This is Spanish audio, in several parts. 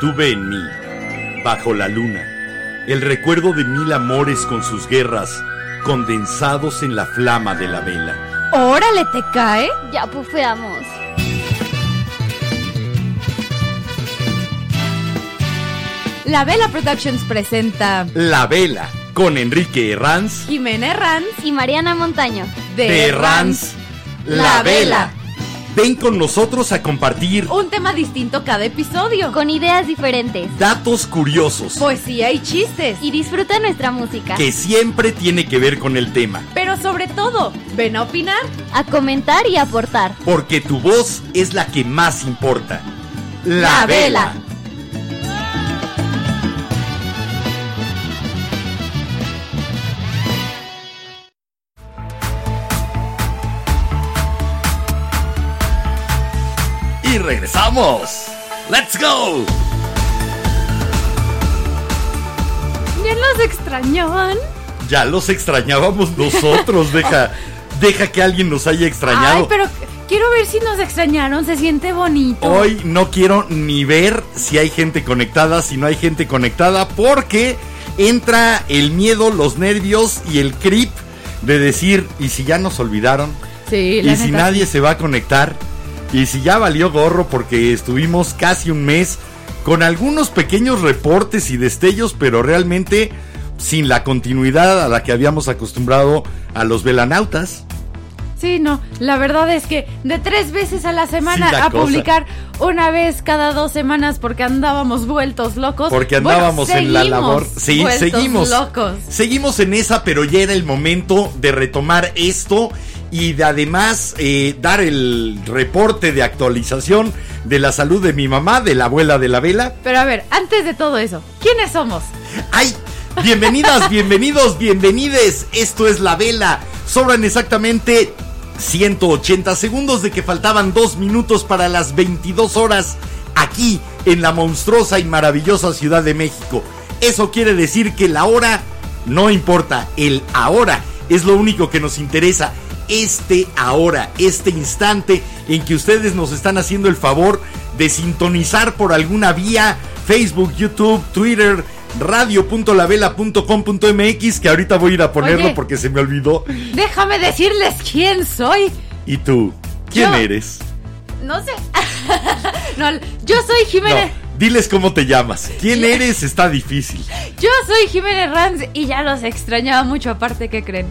Tuve en mí, bajo la luna, el recuerdo de mil amores con sus guerras, condensados en la flama de la vela. Órale, ¿te cae? Ya pufeamos. La Vela Productions presenta La vela, con Enrique Herranz, Jimena Ranz Y Mariana Montaño. de Herranz, La Vela. Ven con nosotros a compartir Un tema distinto cada episodio. Con ideas diferentes. datos curiosos Poesía y chistes. Y disfruta nuestra música. que siempre tiene que ver con el tema, Pero sobre todo, ven a opinar. A comentar y aportar. porque tu voz es la que más importa. La vela. Regresamos. ¡Let's go! ¿Ya los extrañaban? Ya los extrañábamos nosotros, deja, deja que alguien nos haya extrañado. Ay, pero quiero ver si nos extrañaron. Se siente bonito. Hoy no quiero ni ver si hay gente conectada, si no hay gente conectada, porque entra el miedo, los nervios y el creep de decir, ¿y si ya nos olvidaron? Sí, ¿Y si nadie sí. se va a conectar? ¿Y si ya valió gorro porque estuvimos casi un mes con algunos pequeños reportes y destellos, pero realmente sin la continuidad a la que habíamos acostumbrado a los velanautas? Sí, no. La verdad es que de tres veces a la semana Sí, la a cosa. publicar una vez cada dos semanas porque andábamos vueltos locos. Porque Bueno, andábamos en la labor. Sí, seguimos. locos. Seguimos en esa, pero ya era el momento de retomar esto y de además eh, dar el reporte de actualización de la salud de mi mamá, de la abuela de la vela. Pero a ver, antes de todo eso, ¿quiénes somos? ¡Ay! Bienvenidas, bienvenidos, bienvenides. Esto es la vela. Sobran exactamente 180 segundos de que faltaban dos minutos para las 22 horas aquí en la monstruosa y maravillosa Ciudad de México. Eso quiere decir que la hora no importa, el ahora es lo único que nos interesa. Este ahora, este instante en que ustedes nos están haciendo el favor de sintonizar por alguna vía, Facebook, YouTube, Twitter, radio.lavela.com.mx, que ahorita voy a ir a ponerlo Oye. porque se me olvidó. Déjame decirles quién soy. ¿Y tú? ¿Quién Yo. eres? No sé. no, yo soy No, Jiménez. diles cómo te llamas. ¿Quién eres? Está difícil. Yo soy Jiménez Ranz y ya los extrañaba mucho aparte, ¿qué creen?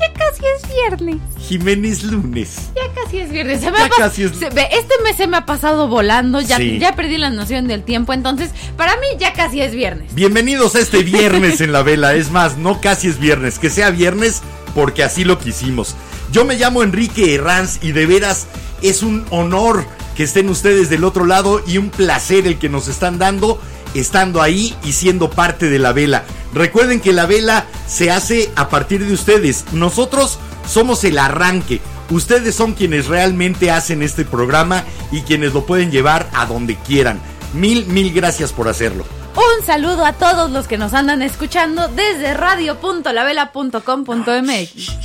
Ya casi es viernes. Jiménez Lunes. Ya casi es viernes. Se me Ya casi es- se- este mes se me ha pasado volando. Ya, Sí. ya perdí la noción del tiempo. Entonces, para mí ya casi es viernes. Bienvenidos a este viernes en la vela. Es más, no casi es viernes, que sea viernes porque así lo quisimos. Yo me llamo Enrique Herranz y de veras es un honor que estén ustedes del otro lado y un placer el que nos están dando estando ahí y siendo parte de la vela. Recuerden que la vela se hace a partir de ustedes. Nosotros somos el arranque. Ustedes son quienes realmente hacen este programa y quienes lo pueden llevar a donde quieran. Mil, mil gracias por hacerlo. Un saludo a todos los que nos andan escuchando desde radio.lavela.com.mx.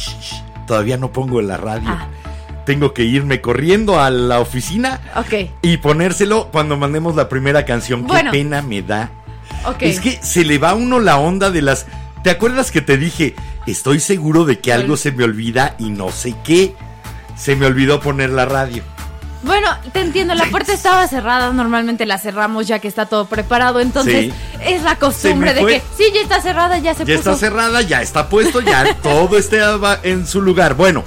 Todavía no pongo en la radio. Ah. Tengo que irme corriendo a la oficina Ok, y ponérselo cuando mandemos la primera canción. Bueno. Qué pena me da. Es que se le va a uno la onda de las... ¿Te acuerdas que te dije? Estoy seguro de que algo se me olvida y no sé qué. Se me olvidó poner la radio. Bueno, te entiendo, la puerta estaba cerrada, normalmente la cerramos ya que está todo preparado, entonces Sí. es la costumbre de que sí, ya está cerrada, ya se Ya puso. está cerrada, ya está puesto, ya todo está en su lugar. Bueno,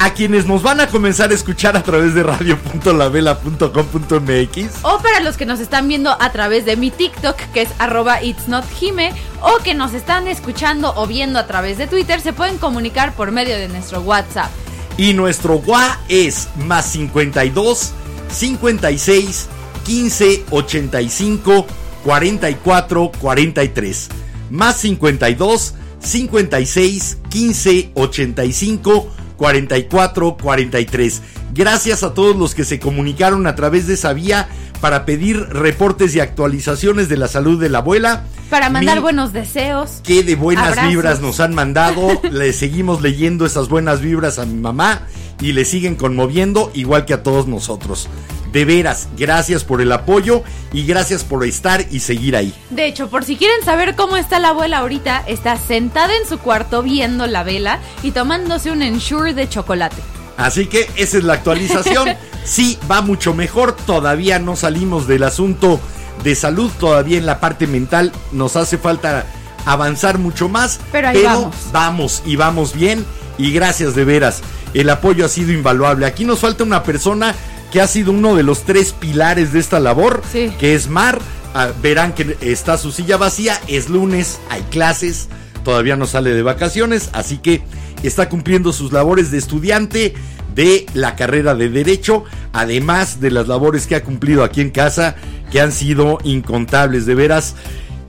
a quienes nos van a comenzar a escuchar a través de radio.lavela.com.mx O para los que nos están viendo a través de mi TikTok, que es arroba it's not Jime, o que nos están escuchando o viendo a través de Twitter, se pueden comunicar por medio de nuestro WhatsApp. Y nuestro WA es más 52 56 15 85 44 43. Más 52 56 15 85 44 43. Gracias a todos los que se comunicaron a través de esa vía para pedir reportes y actualizaciones de la salud de la abuela. Para mandar buenos deseos. que de buenas Abrazos. vibras nos han mandado. le seguimos leyendo esas buenas vibras a mi mamá y le siguen conmoviendo igual que a todos nosotros. De veras, gracias por el apoyo y gracias por estar y seguir ahí. De hecho, por si quieren saber cómo está la abuela ahorita, está sentada en su cuarto viendo la vela y tomándose un ensure de chocolate. Así que esa es la actualización. Sí, va mucho mejor. Todavía no salimos del asunto de salud. Todavía en la parte mental nos hace falta avanzar mucho más. Pero ahí vamos. vamos y vamos bien. Y gracias de veras. El apoyo ha sido invaluable. Aquí nos falta una persona que ha sido uno de los tres pilares de esta labor, Sí. que es Mar. Ah, verán que está su silla vacía. Es lunes, hay clases. Todavía no sale de vacaciones, así que está cumpliendo sus labores de estudiante de la carrera de Derecho, además de las labores que ha cumplido aquí en casa, que han sido incontables, de veras.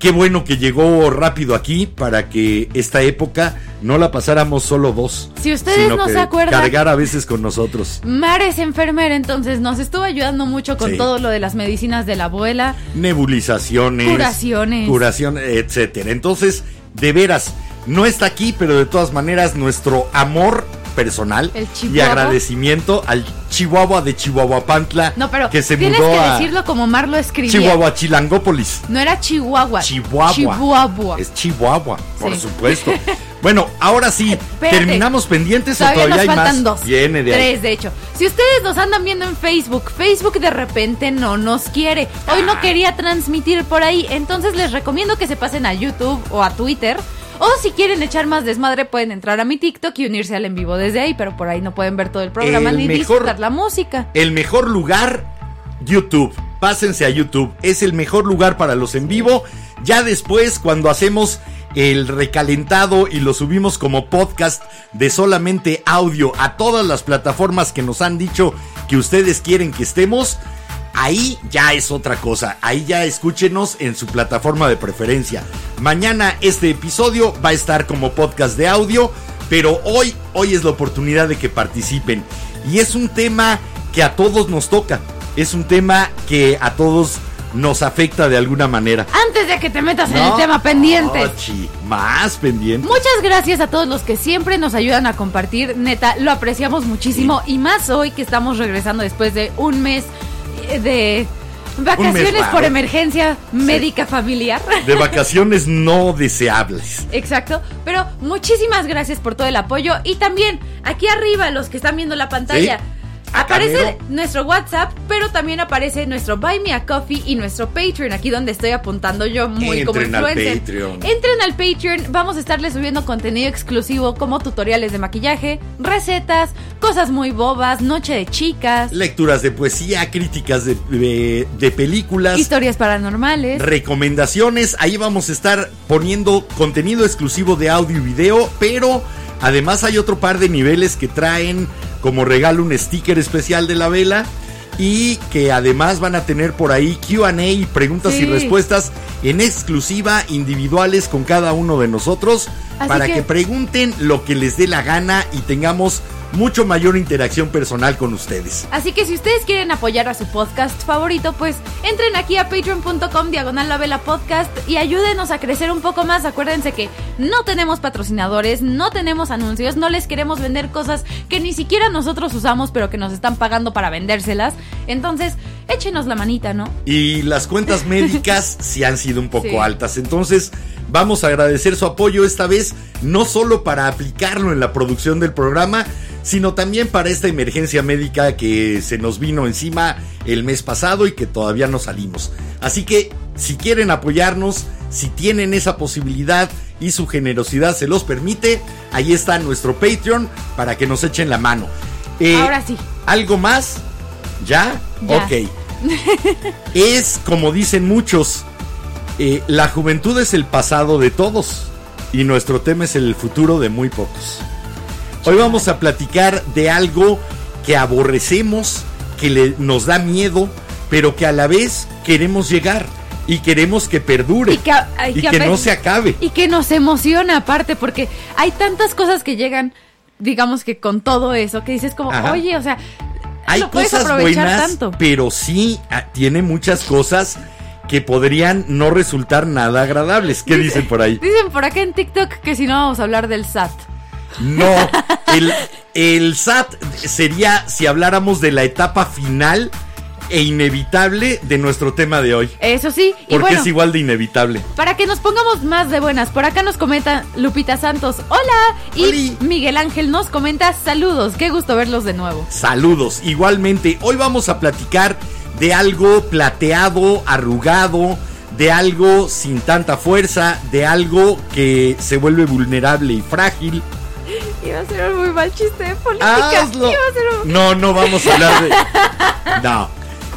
Qué bueno que llegó rápido aquí para que esta época no la pasáramos solo dos. Si ustedes sino no que se acuerdan- Cargar a veces con nosotros. Mar es enfermera, entonces nos estuvo ayudando mucho con Sí. todo lo de las medicinas de la abuela. nebulizaciones, Curaciones. curación, etcétera. Entonces, de veras, no está aquí, pero de todas maneras nuestro amor personal El y agradecimiento al Chihuahua de Chihuahuapantla No, pero que se tienes mudó que a decirlo como Mar lo escribía. Chihuahua Chilangópolis. No era Chihuahua. Chihuahua. Chihuahua. Es Chihuahua, por Sí. supuesto. bueno, ahora sí, Espérate. terminamos pendientes Todavía o todavía nos hay faltan más. dos. Viene de ahí. Tres, de hecho. Si ustedes nos andan viendo en Facebook, Facebook de repente no nos quiere. Hoy no Ah. quería transmitir por ahí. Entonces les recomiendo que se pasen a YouTube o a Twitter. O si quieren echar más desmadre, pueden entrar a mi TikTok y unirse al en vivo desde ahí. Pero por ahí no pueden ver todo el programa El ni mejor- disfrutar la música. El mejor lugar, YouTube. Pásense a YouTube. Es el mejor lugar para los en vivo. Ya después, cuando hacemos el recalentado y lo subimos como podcast de solamente audio a todas las plataformas que nos han dicho que ustedes quieren que estemos, ahí ya es otra cosa. Ahí ya escúchenos en su plataforma de preferencia. Mañana este episodio va a estar como podcast de audio, pero hoy, hoy es la oportunidad de que participen. Y es un tema que a todos nos toca. Es un tema que a todos nos afecta de alguna manera. Antes de que te metas en el tema pendientes. Ochi, más pendiente. Muchas gracias a todos los que siempre nos ayudan a compartir. Neta, lo apreciamos muchísimo. Y más hoy que estamos regresando después de un mes de vacaciones por emergencia médica familiar. De vacaciones no deseables. Exacto. Pero muchísimas gracias por todo el apoyo. Y también aquí arriba, los que están viendo la pantalla. Sí. Aparece nuestro WhatsApp, pero también aparece nuestro Buy Me a Coffee y nuestro Patreon, aquí donde estoy apuntando yo muy como Entren al influencer. Patreon. Entren al Patreon, vamos a estarles subiendo contenido exclusivo como tutoriales de maquillaje, recetas, cosas muy bobas, noche de chicas, Lecturas de poesía, críticas de, de- de películas. historias paranormales. recomendaciones. Ahí vamos a estar poniendo contenido exclusivo de audio y video, pero además hay otro par de niveles que traen como regalo un sticker especial de la vela y que además van a tener por ahí QA preguntas y respuestas en exclusiva individuales con cada uno de nosotros Así para que- que pregunten lo que les dé la gana y tengamos mucho mayor interacción personal con ustedes. Así que si ustedes quieren apoyar a su podcast favorito, pues entren aquí a patreon.com diagonal la vela podcast y ayúdenos a crecer un poco más. Acuérdense que no tenemos patrocinadores, no tenemos anuncios, no les queremos vender cosas que ni siquiera nosotros usamos, pero que nos están pagando para vendérselas. Entonces, échenos la manita, ¿no? Y las cuentas médicas sí han sido un poco Sí. altas. Entonces, vamos a agradecer su apoyo esta vez, no solo para aplicarlo en la producción del programa, sino también para esta emergencia médica que se nos vino encima el mes pasado y que todavía no salimos. Así que, si quieren apoyarnos, si tienen esa posibilidad y su generosidad se los permite, ahí está nuestro Patreon para que nos echen la mano. Eh, Ahora sí. ¿Algo más? ¿Ya? Ya. Ok. es, como dicen muchos, eh, la juventud es el pasado de todos y nuestro tema es el futuro de muy pocos. Hoy vamos a platicar de algo que aborrecemos, que le- nos da miedo, pero que a la vez queremos llegar y queremos que perdure Y que a- ay, y que que ape- no se acabe. Y que nos emociona aparte, porque hay tantas cosas que llegan, digamos que con todo eso, que dices como, Ajá. oye, o sea, Hay cosas buenas, tanto. pero sí ah, tiene muchas cosas que podrían no resultar nada agradables. ¿Qué dicen por ahí? Dicen por acá en TikTok que si no vamos a hablar del SAT. No, el, el SAT sería si habláramos de la etapa final e inevitable de nuestro tema de hoy. Eso sí, y Porque bueno, es igual de inevitable. para que nos pongamos más de buenas, por acá nos comenta Lupita Santos, hola, y. Miguel Ángel nos comenta saludos, qué gusto verlos de nuevo. Saludos. Igualmente, hoy vamos a platicar de algo plateado, arrugado, de algo sin tanta fuerza, de algo que se vuelve vulnerable y frágil. Iba a ser un muy mal chiste de política. Hazlo. Iba a ser un... No, no vamos a hablar de. No.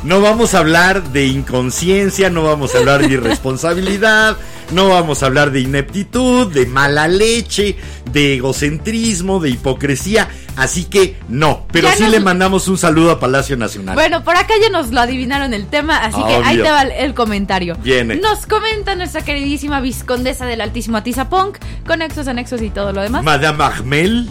No vamos a hablar de inconsciencia, no vamos a hablar de irresponsabilidad, no vamos a hablar de ineptitud, de mala leche, de egocentrismo, de hipocresía. Así que no. Pero Ya sí nos- le mandamos un saludo a Palacio Nacional. Bueno, por acá ya nos lo adivinaron el tema, así que ahí te va el- comentario. Viene. Nos comenta nuestra queridísima viscondesa del Altísimo Atizapunk, con exos, anexos y todo lo demás. Madame Armel.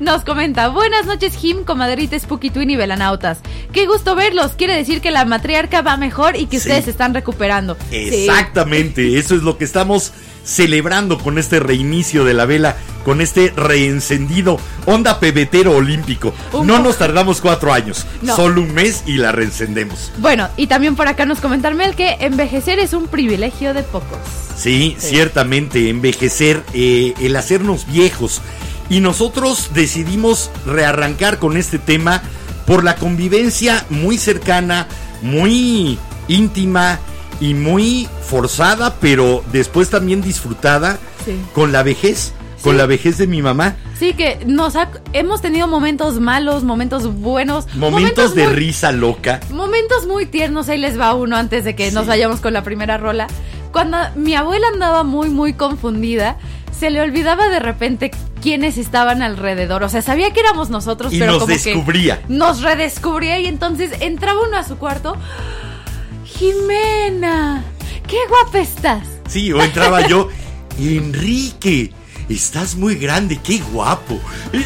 Nos comenta, buenas noches Jim, comadrita Spooky Twin y Velanautas. Qué gusto verlos, quiere decir que la matriarca va mejor y que Sí. ustedes se están recuperando. Sí. Exactamente, eso es lo que estamos celebrando con este reinicio de la vela, con este reencendido onda pebetero olímpico. No nos tardamos cuatro años, No. solo un mes y la reencendemos. Bueno, y también por acá nos comenta Mel que envejecer es un privilegio de pocos. Sí, Sí. ciertamente, envejecer, eh, el hacernos viejos. Y nosotros decidimos rearrancar con este tema por la convivencia muy cercana, muy íntima y muy forzada, pero después también disfrutada Sí. con la vejez, con la vejez de mi mamá. Sí, que nos ha- hemos tenido momentos malos, momentos buenos, Momentos de muy- risa loca. Momentos muy tiernos, ahí les va uno antes de que nos vayamos con la primera rola. Cuando mi abuela andaba muy, muy confundida, se le olvidaba de repente quiénes estaban alrededor. O sea, sabía que éramos nosotros, Y pero nos como descubría. que nos redescubría y entonces entraba uno a su cuarto. Jimena, qué guapa estás. Sí, o entraba yo, Enrique, estás muy grande, qué guapo.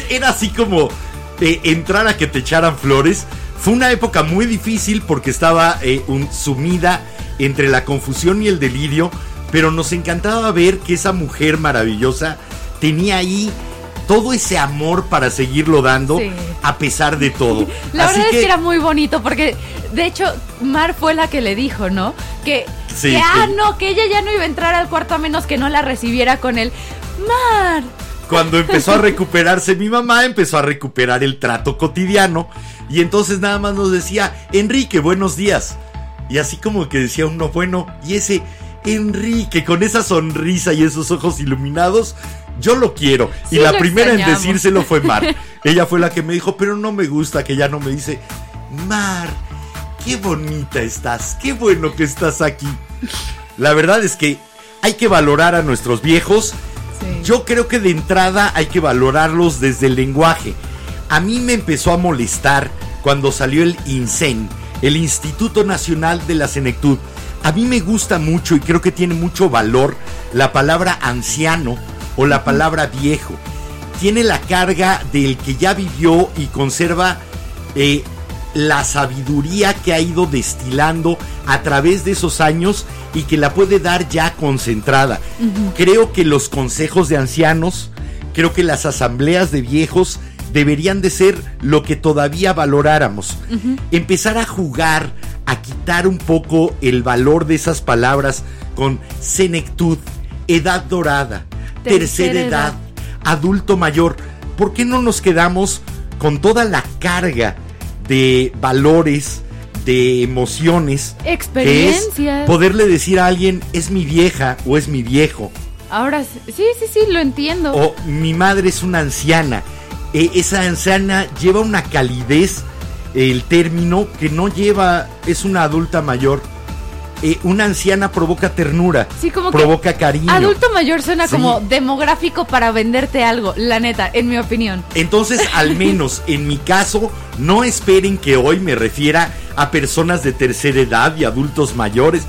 Era así como eh, entrar a que te echaran flores. Fue una época muy difícil porque estaba eh, un- sumida entre la confusión y el delirio, pero nos encantaba ver que esa mujer maravillosa tenía ahí todo ese amor para seguirlo dando Sí. a pesar de todo. La Así verdad es que era muy bonito porque, de hecho, Mar fue la que le dijo, ¿no? Que, Sí, que, ah, no, que ella ya no iba a entrar al cuarto a menos que no la recibiera con él. Mar, Cuando empezó a recuperarse mi mamá, empezó a recuperar el trato cotidiano y entonces nada más nos decía, Enrique, buenos días. Y así como que decía uno, bueno, y ese Enrique con esa sonrisa y esos ojos iluminados, yo lo quiero. Sí y la primera en decírselo fue Mar. Ella fue la que me dijo, pero no me gusta que ya no me dice, Mar, qué bonita estás, qué bueno que estás aquí. La verdad es que hay que valorar a nuestros viejos. Sí. Yo creo que de entrada hay que valorarlos desde el lenguaje. A mí me empezó a molestar cuando salió el INSEN, el Instituto Nacional de la Senectud. A mí me gusta mucho y creo que tiene mucho valor la palabra anciano o la palabra viejo. Tiene la carga del que ya vivió y conserva eh, la sabiduría que ha ido destilando a través de esos años y que la puede dar ya concentrada. Creo que los consejos de ancianos, creo que las asambleas de viejos deberían de ser lo que todavía valoráramos. Empezar a jugar, a quitar un poco el valor de esas palabras con senectud, edad dorada, tercera, edad, adulto mayor. ¿Por qué no nos quedamos con toda la carga de valores, de emociones? que es Experiencias. poderle decir a alguien, es mi vieja o es mi viejo. Ahora sí, sí, sí, sí, lo entiendo. O mi madre es una anciana. Eh, esa anciana lleva una calidez, el término que no lleva, es una adulta mayor. Eh, una anciana provoca ternura, Sí, como que provoca cariño. Adulto mayor suena Sí. como demográfico para venderte algo, la neta, en mi opinión. Entonces, al menos en mi caso, no esperen que hoy me refiera a personas de tercera edad y adultos mayores.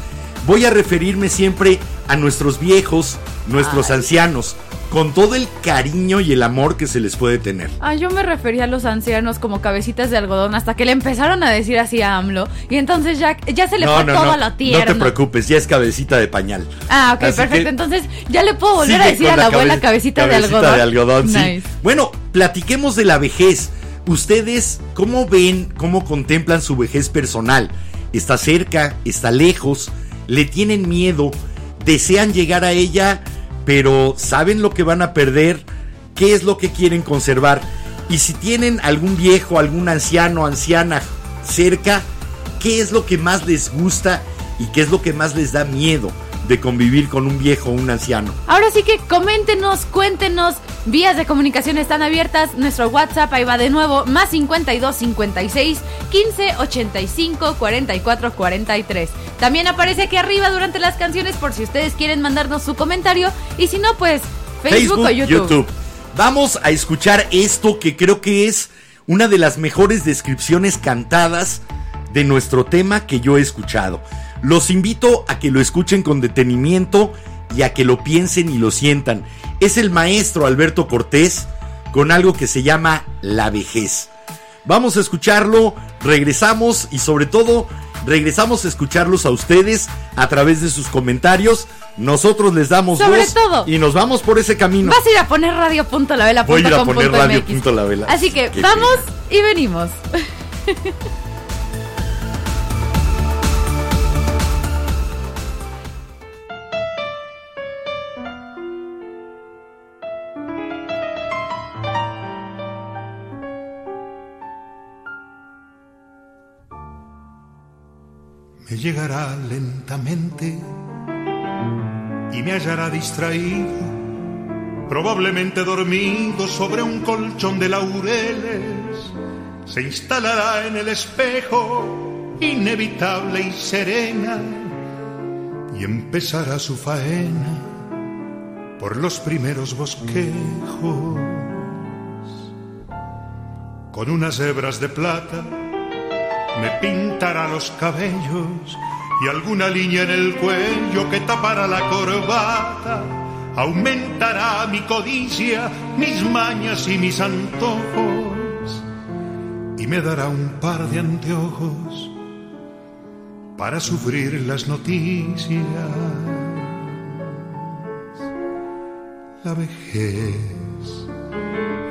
Voy a referirme siempre a nuestros viejos, nuestros ancianos, con todo el cariño y el amor que se les puede tener. Ah, yo me refería a los ancianos como cabecitas de algodón hasta que le empezaron a decir así a AMLO y entonces ya, ya se le fue todo lo tierno. no te preocupes, ya es cabecita de pañal. Ah, ok, Así perfecto. Entonces ya le puedo volver a decir a la abuela cabe- cabecita, de algodón. de algodón, sí. Bueno, platiquemos de la vejez. Ustedes, ¿cómo ven, cómo contemplan su vejez personal? está cerca, está lejos, le tienen miedo, desean llegar a ella, pero saben lo que van a perder, qué es lo que quieren conservar. Y si tienen algún viejo, algún anciano, anciana cerca, qué es lo que más les gusta y qué es lo que más les da miedo de convivir con un viejo o un anciano. Ahora sí que coméntenos, cuéntenos, vías de comunicación están abiertas, nuestro WhatsApp ahí va de nuevo, más 52 56 15 85 44 43. También aparece aquí arriba durante las canciones por si ustedes quieren mandarnos su comentario y si no pues Facebook, o YouTube. Vamos a escuchar esto que creo que es una de las mejores descripciones cantadas de nuestro tema que yo he escuchado. Los invito a que lo escuchen con detenimiento y a que lo piensen y lo sientan. Es el maestro Alberto Cortés con algo que se llama la vejez. Vamos a escucharlo, regresamos y sobre todo regresamos a escucharlos a ustedes a través de sus comentarios. Nosotros les damos Sobre voz todo. y nos vamos por ese camino. Vas a ir a poner radio.lavela.com.mx. Voy a ir a poner radio.lavela. Así que Qué vamos y venimos. me llegará lentamente y me hallará distraído, probablemente dormido sobre un colchón de laureles. Se instalará en el espejo, inevitable y serena, y empezará su faena por los primeros bosquejos. Con unas hebras de plata me pintará los cabellos y alguna línea en el cuello que tapará la corbata. Aumentará mi codicia, mis mañas y mis antojos y me dará un par de anteojos para sufrir las noticias. La vejez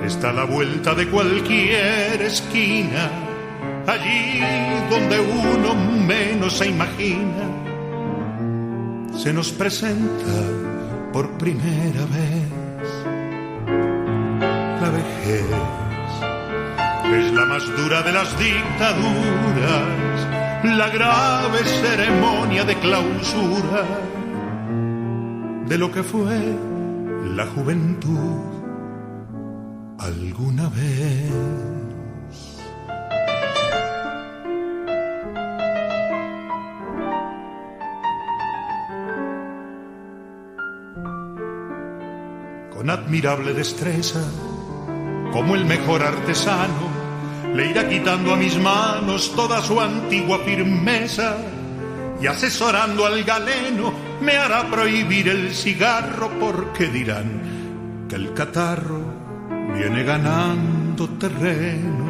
está a la vuelta de cualquier esquina allí donde uno menos se imagina, se nos presenta por primera vez. La vejez es la más dura de las dictaduras, la grave ceremonia de clausura de lo que fue la juventud alguna vez. Admirable destreza, como el mejor artesano, le irá quitando a mis manos toda su antigua firmeza y asesorando al galeno me hará prohibir el cigarro porque dirán que el catarro viene ganando terreno.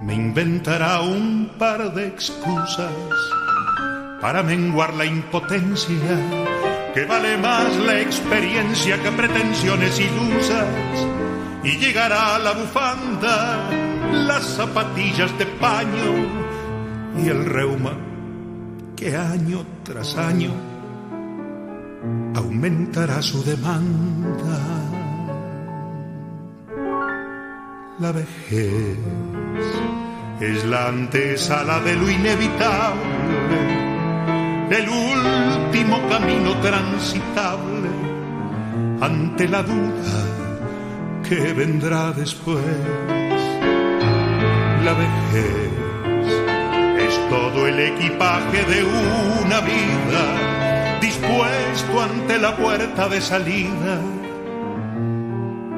Me inventará un par de excusas para menguar la impotencia que vale más la experiencia que pretensiones ilusas y llegará la bufanda, las zapatillas de paño y el reuma que año tras año aumentará su demanda. La vejez es la antesala de lo inevitable el último camino transitable ante la duda que vendrá después. La vejez es todo el equipaje de una vida dispuesto ante la puerta de salida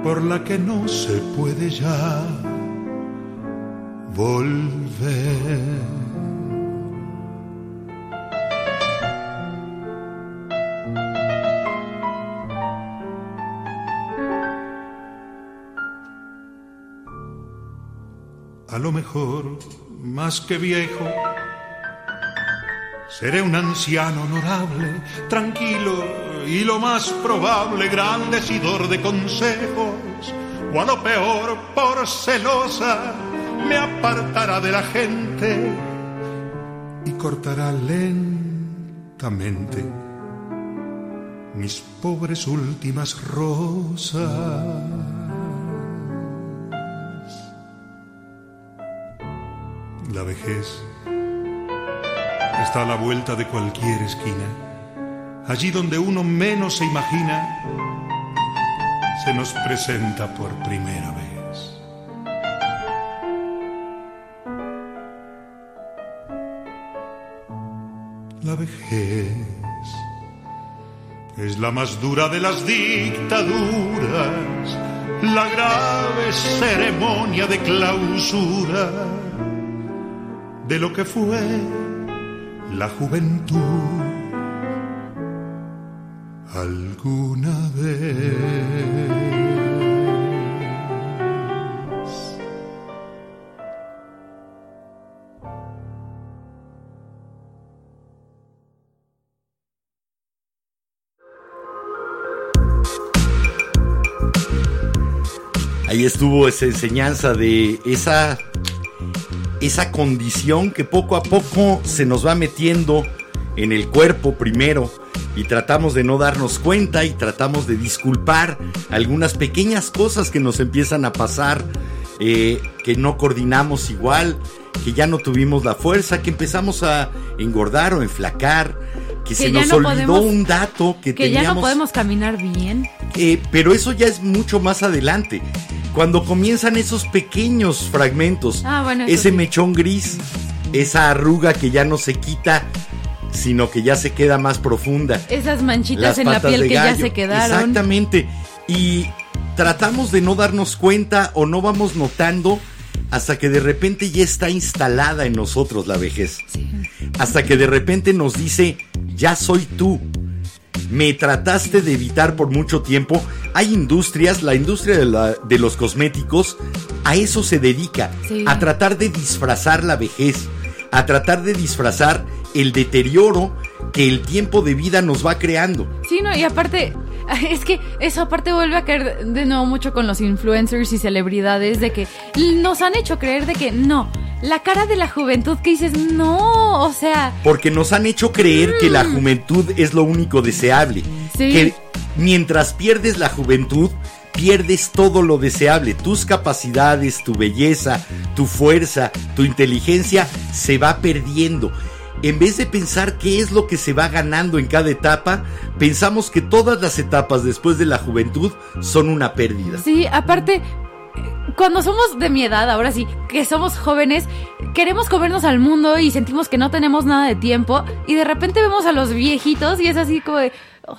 por la que no se puede ya volver. Mejor, más que viejo, seré un anciano honorable, tranquilo y lo más probable, gran decidor de consejos, o a lo peor, por celosa, me apartará de la gente y cortará lentamente mis pobres últimas rosas. La vejez está a la vuelta de cualquier esquina. Allí donde uno menos se imagina, se nos presenta por primera vez. La vejez es la más dura de las dictaduras, la grave ceremonia de clausura de lo que fue la juventud alguna vez. Ahí estuvo esa enseñanza de esa esa condición que poco a poco se nos va metiendo en el cuerpo primero. Y tratamos de no darnos cuenta y tratamos de disculpar algunas pequeñas cosas que nos empiezan a pasar, eh, que no coordinamos igual, que ya no tuvimos la fuerza, que empezamos a engordar o enflacar, que, se ya nos no olvidó podemos- un dato que, Que ya teníamos. no podemos caminar bien. Eh, pero eso ya es mucho más adelante. Cuando comienzan esos pequeños fragmentos, Ah, bueno, ese sí. mechón gris, esa arruga que ya no se quita, sino que ya se queda más profunda. Esas manchitas Las en la piel que ya se quedaron. Exactamente. Y tratamos de no darnos cuenta o no vamos notando hasta que de repente ya está instalada en nosotros la vejez. Sí. Hasta que de repente nos dice, ya soy tú. Me trataste de evitar por mucho tiempo. Hay industrias, la industria de, la- de los cosméticos, a eso se dedica, Sí. a tratar de disfrazar la vejez, a tratar de disfrazar el deterioro que el tiempo de vida nos va creando. Sí, no, y aparte, es que eso aparte vuelve a caer de nuevo mucho con los influencers y celebridades de que nos han hecho creer de que no, la cara de la juventud que dices, no, o sea, Porque nos han hecho creer que la juventud es lo único deseable. Sí. Que mientras pierdes la juventud, pierdes todo lo deseable. Tus capacidades, tu belleza, tu fuerza, tu inteligencia se va perdiendo. En vez de pensar qué es lo que se va ganando en cada etapa, pensamos que todas las etapas después de la juventud son una pérdida. sí, aparte, cuando somos de mi edad, ahora sí, que somos jóvenes, queremos comernos al mundo y sentimos que no tenemos nada de tiempo y de repente vemos a los viejitos y es así como de,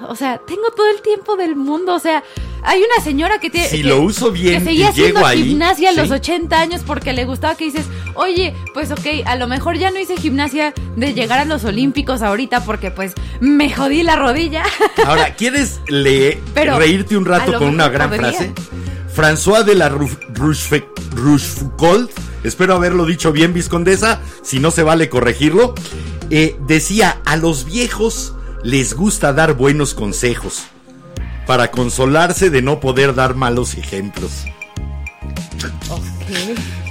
o sea, tengo todo el tiempo del mundo, o sea, hay una señora que tiene... Si que- lo uso bien que seguía y haciendo llego ahí, gimnasia a los sí. 80 años porque le gustaba que dices, oye, pues ok, a lo mejor ya no hice gimnasia de llegar a los olímpicos ahorita porque pues me jodí la rodilla. Ahora, ¿quieres leer, Pero, reírte un rato con una gran podría. frase? François de la Rochefoucauld, espero haberlo dicho bien, Viscondesa, si no se vale corregirlo, eh, decía, a los viejos les gusta dar buenos consejos para consolarse de no poder dar malos ejemplos.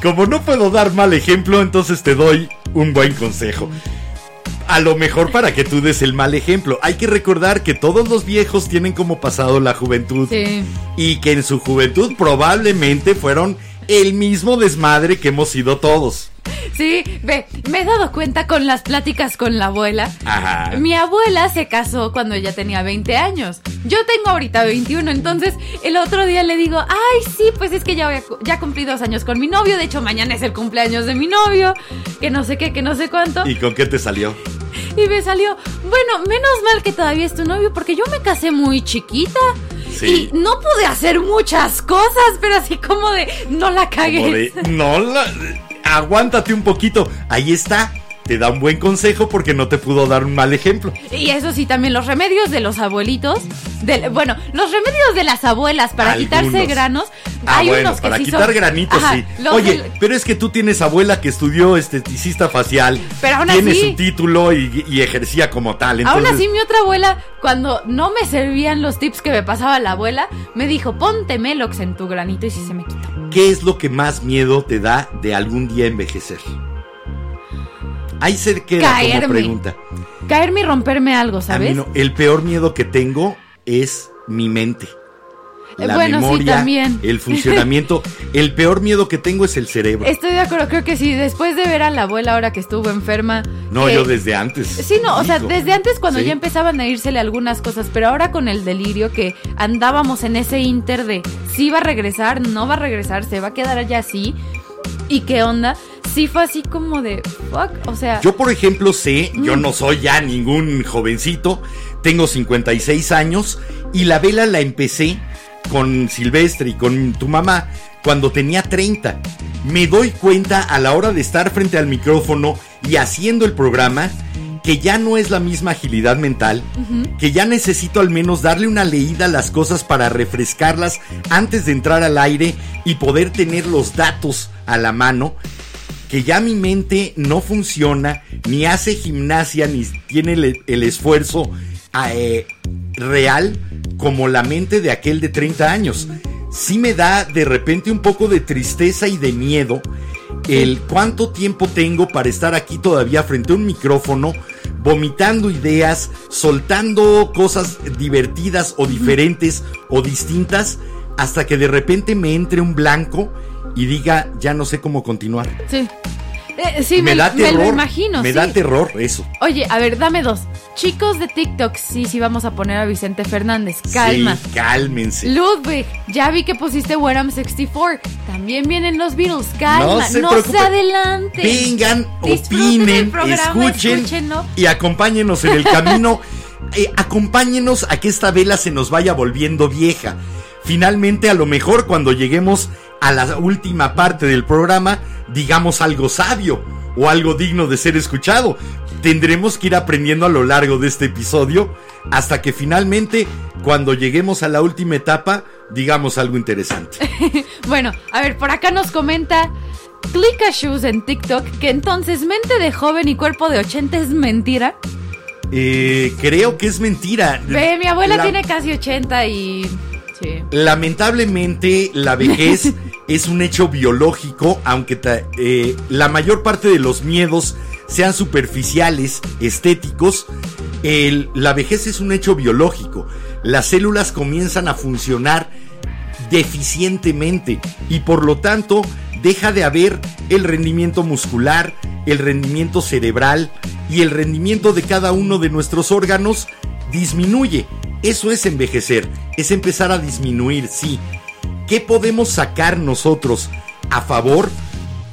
Como no puedo dar mal ejemplo, entonces te doy un buen consejo. A lo mejor para que tú des el mal ejemplo. Hay que recordar que todos los viejos tienen como pasado la juventud. Sí. Y que en su juventud probablemente fueron el mismo desmadre que hemos sido todos. Sí, ve, me he dado cuenta con las pláticas con la abuela. Ajá. Mi abuela se casó cuando ella tenía 20 años. Yo tengo ahorita 21, entonces el otro día le digo, ay, sí, pues es que ya, voy a cu- ya cumplí dos años con mi novio. De hecho, mañana es el cumpleaños de mi novio. Que no sé qué, que no sé cuánto. ¿Y con qué te salió? Y me salió, bueno, menos mal que todavía es tu novio, porque yo me casé muy chiquita. Sí. Y no pude hacer muchas cosas, pero así como de, no la cagué. no, la- aguántate un poquito. Ahí está. Te da un buen consejo porque no te pudo dar un mal ejemplo. Y eso sí, también los remedios de los abuelitos. De, bueno, los remedios de las abuelas para Algunos. quitarse granos. Ah, hay bueno, unos que para sí quitar son- granitos, Ajá, sí. Oye, del- pero es que tú tienes abuela que estudió esteticista facial. Pero aún tiene así- su título y, y ejercía como tal. Entonces, Aún así, mi otra abuela, cuando no me servían los tips que me pasaba la abuela, me dijo, ponte Melox en tu granito y si se me quitó. ¿qué es lo que más miedo te da de algún día envejecer? Ahí se queda como Caerme. pregunta. Caerme y romperme algo, A mí ¿sabes? no, el peor miedo que tengo es mi mente. Eh, La bueno, sí, memoria, también. el funcionamiento. el peor miedo que tengo es el cerebro. Estoy de acuerdo, creo que sí. Después de ver a la abuela ahora que estuvo enferma. no, que- yo desde antes. Sí, no, o sea, desde antes cuando Sí. ya empezaban a írsele algunas cosas, pero ahora con el delirio que andábamos en ese inter de si va a regresar, no va a regresar, se va a quedar allá así. ¿Y qué onda? Sí fue así como de fuck, o sea, Yo, por ejemplo, sé, yo no soy ya ningún jovencito, tengo 56 años y la vela la empecé con Silvestre y con tu mamá cuando tenía 30. Me doy cuenta a la hora de estar frente al micrófono y haciendo el programa que ya no es la misma agilidad mental, que ya necesito al menos darle una leída a las cosas para refrescarlas antes de entrar al aire y poder tener los datos a la mano que ya mi mente no funciona, ni hace gimnasia, ni tiene el, el esfuerzo eh, real como la mente de aquel de 30 años. Sí me da de repente un poco de tristeza y de miedo el cuánto tiempo tengo para estar aquí todavía frente a un micrófono, vomitando ideas, soltando cosas divertidas o diferentes o distintas, hasta que de repente me entre un blanco y diga, ya no sé cómo continuar. sí. Eh, sí, me, me, da me terror. lo imagino, Me sí. da terror eso. Oye, a ver, dame dos. Chicos de TikTok, sí, sí, vamos a poner a Vicente Fernández. Calma. Sí, cálmense. Ludwig, ya vi que pusiste Where I'm 64. También vienen los Beatles. Calma, no se, adelante. Vengan, opinen, programa, escuchen escúchenlo. y acompáñenos en el camino. Eh, acompáñenos a que esta vela se nos vaya volviendo vieja. Finalmente, a lo mejor cuando lleguemos a la última parte del programa, digamos algo sabio o algo digno de ser escuchado. Tendremos que ir aprendiendo a lo largo de este episodio hasta que finalmente, cuando lleguemos a la última etapa, digamos algo interesante. Bueno, a ver, por acá nos comenta Clica Shoes en TikTok que entonces mente de joven y cuerpo de 80 es mentira. Eh, creo que es mentira. Ve, mi abuela La- tiene casi 80 y... Sí. Lamentablemente, la vejez es un hecho biológico, aunque eh, la mayor parte de los miedos sean superficiales, estéticos. el- la vejez es un hecho biológico. Las células comienzan a funcionar deficientemente y por lo tanto deja de haber el rendimiento muscular, el rendimiento cerebral y el rendimiento de cada uno de nuestros órganos disminuye. Eso es envejecer, es empezar a disminuir, sí. ¿Qué podemos sacar nosotros a favor?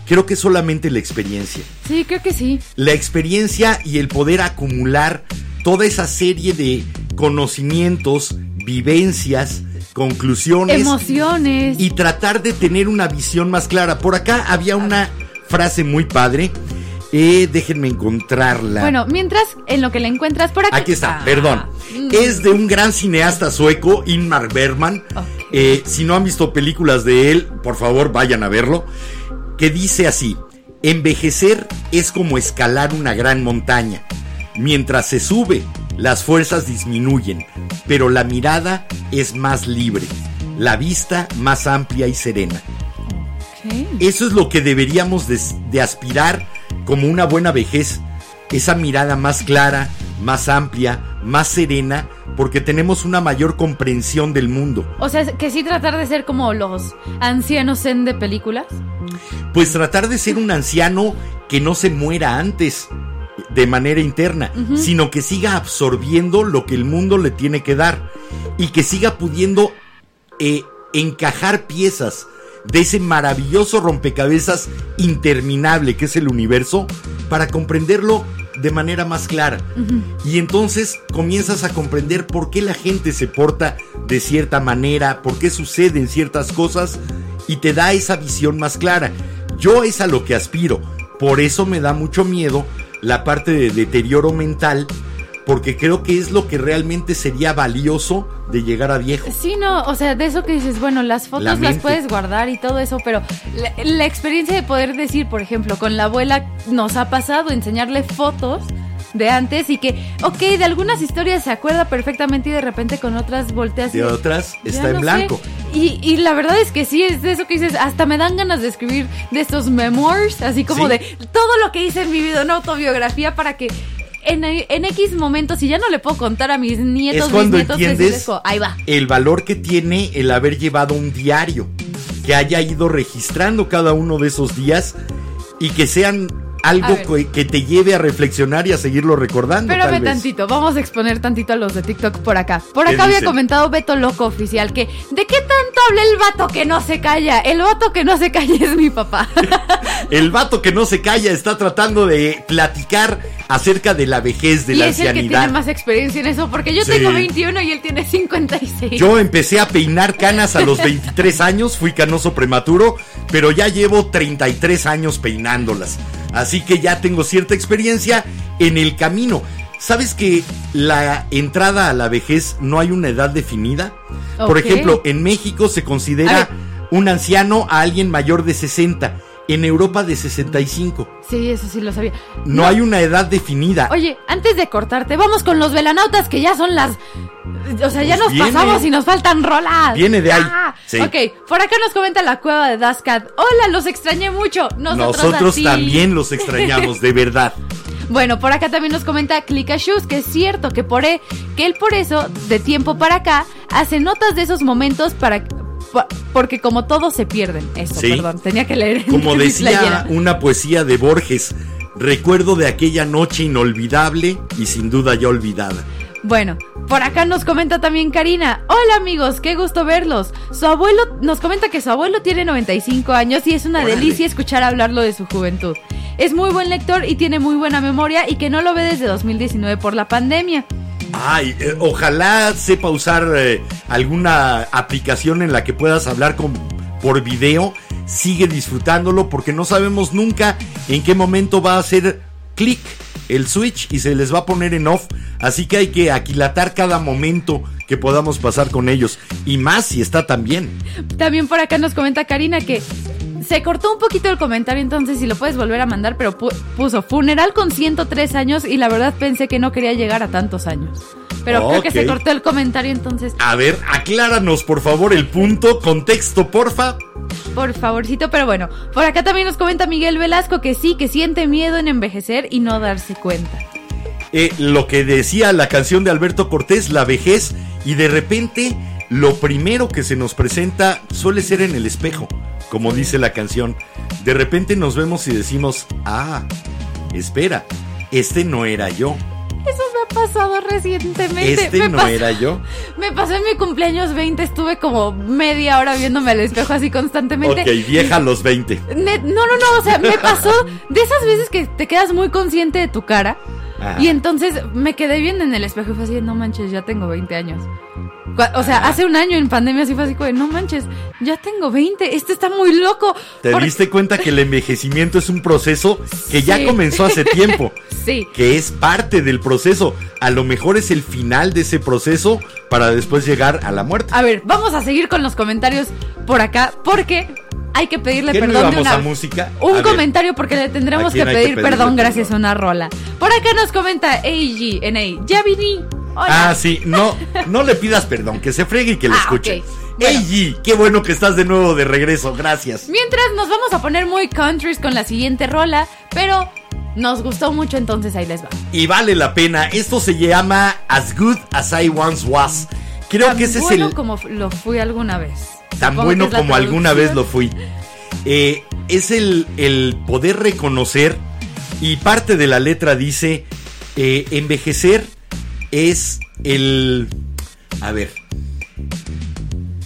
Creo que solamente la experiencia. Sí, creo que sí. La experiencia y el poder acumular toda esa serie de conocimientos, vivencias, conclusiones Emociones. y tratar de tener una visión más clara. Por acá había una frase muy padre. Eh, déjenme encontrarla. Bueno, mientras en lo que le encuentras por aquí. Aquí está, Ah. perdón. Mm. Es de un gran cineasta sueco, Ingmar Bergman. Ok. Eh, si no han visto películas de él, por favor vayan a verlo. Que dice así: Envejecer es como escalar una gran montaña. Mientras se sube, las fuerzas disminuyen, pero la mirada es más libre, la vista más amplia y serena. Eso es lo que deberíamos de, de aspirar como una buena vejez. Esa mirada más clara, más amplia, más serena, porque tenemos una mayor comprensión del mundo. O sea, que sí tratar de ser como los ancianos zen de películas. Pues tratar de ser un anciano que no se muera antes de manera interna, sino que siga absorbiendo lo que el mundo le tiene que dar y que siga pudiendo eh, encajar piezas de ese maravilloso rompecabezas interminable que es el universo para comprenderlo de manera más clara. Y entonces comienzas a comprender por qué la gente se porta de cierta manera, por qué suceden ciertas cosas y te da esa visión más clara. Yo es a lo que aspiro. Por eso me da mucho miedo la parte de deterioro mental, porque creo que es lo que realmente sería valioso de llegar a viejo. Sí, no, o sea, de eso que dices, bueno, las La fotos las puedes guardar y todo eso, pero la, la experiencia de poder decir, por ejemplo, con la abuela nos ha pasado enseñarle fotos de antes y que, ok, de algunas historias se acuerda perfectamente y de repente con otras volteas. y De otras está en no blanco. Y, y la verdad es que sí, es de eso que dices, hasta me dan ganas de escribir de estos memoirs, así como Sí. de todo lo que hice en mi vida, una autobiografía para que en, en X momentos, si ya no le puedo contar a mis nietos, Es cuando bisnietos, entiendes como, ahí va. el valor que tiene el haber llevado un diario, que haya ido registrando cada uno de esos días y que sean algo que, que te lleve a reflexionar y a seguirlo recordando. tal Espérame vez. tantito, vamos a exponer tantito a los de TikTok por acá. Por ¿Qué acá había comentado Beto Loco Oficial que ¿de qué tanto habla el vato que no se calla? El vato que no se calla es mi papá. El vato que no se calla está tratando de platicar acerca de la vejez, de y la es el que tiene ancianidad. más experiencia en eso porque yo Sí. tengo 21 y él tiene 56. Yo empecé a peinar canas a los 23 años, fui canoso prematuro, pero ya llevo 33 años peinándolas. Así que ya tengo cierta experiencia en el camino. ¿Sabes que la entrada a la vejez no hay una edad definida? Por ejemplo, en México se considera un anciano a alguien mayor de 60, en Europa de 65. Sí, eso sí lo sabía. No, hay una edad definida. Oye, antes de cortarte, vamos con los velanautas que ya son las. O sea, ya Pues nos viene. pasamos y nos faltan rolas. Viene de ahí, Ah, sí. Ok, por acá nos comenta la cueva de Daskat. Hola, los extrañé mucho. Nosotros, Nosotros también los extrañamos, de verdad. Bueno, por acá también nos comenta Shoes que es cierto que por e- que él por eso, de tiempo para acá, hace notas de esos momentos para porque como todos se pierden. Eso, Sí. perdón, tenía que leer. Como decía una poesía de Borges, recuerdo de aquella noche inolvidable y sin duda ya olvidada. Bueno, por acá nos comenta también Karina. Hola amigos, qué gusto verlos. Su abuelo nos comenta que su abuelo tiene 95 años y es una Órale. delicia escuchar hablarlo de su juventud. Es muy buen lector y tiene muy buena memoria y que no lo ve desde 2019 por la pandemia. Ay, eh, ojalá sepa usar eh, alguna aplicación en la que puedas hablar con, por video. Sigue disfrutándolo porque no sabemos nunca en qué momento va a hacer clic el switch y se les va a poner en off. Así que hay que aquilatar cada momento que podamos pasar con ellos. Y más si está tan bien. También por acá nos comenta Karina que se cortó un poquito el comentario, entonces si lo puedes volver a mandar, pero pu- puso funeral con 103 años y la verdad pensé que no quería llegar a tantos años. Pero creo que se cortó el comentario, entonces A ver, acláranos por favor el punto, contexto, porfa. Por favorcito, pero bueno, por acá también nos comenta Miguel Velasco que sí, que siente miedo en envejecer y no darse cuenta. Eh, lo que decía la canción de Alberto Cortés, la vejez, y de repente lo primero que se nos presenta suele ser en el espejo, como dice la canción. De repente nos vemos y decimos, ah, espera, este no era yo, Eso me ha pasado recientemente. este me no pasó- era yo. Me pasó en mi cumpleaños 20, estuve como media hora viéndome al espejo así constantemente. Ok, vieja a los 20. Ne- no, no, no, o sea, me pasó de esas veces que te quedas muy consciente de tu cara. Ajá. Y entonces me quedé viendo en el espejo y fue así, no manches, ya tengo 20 años. O sea, hace un año en pandemia así fue así como, no manches, ya tengo 20, este está muy loco. ¿Te diste cuenta que el envejecimiento es un proceso que ya comenzó hace tiempo? Sí. que es parte del proceso. A lo mejor es el final de ese proceso para después llegar a la muerte. A ver, vamos a seguir con los comentarios por acá porque hay que pedirle ¿Qué no perdón de una a música? un A ver. comentario porque le ¿A tendremos que pedir perdón perdón? gracias a una rola. Por acá nos comenta AG, NA, ya vine. Hola. Ah, sí, no, no le pidas perdón, que se fregue y que le Ah, escuche. ok. Bueno. Qué bueno que estás de nuevo de regreso, gracias. Mientras nos vamos a poner muy countries con la siguiente rola, pero nos gustó mucho entonces ahí les va. Y vale la pena, esto se llama As Good As I Once Was. Creo Tan que ese bueno es el... como f- lo fui alguna vez. tan Supongo bueno como alguna vez lo fui. Eh, es el, el poder reconocer y parte de la letra dice, eh, envejecer es el... A ver.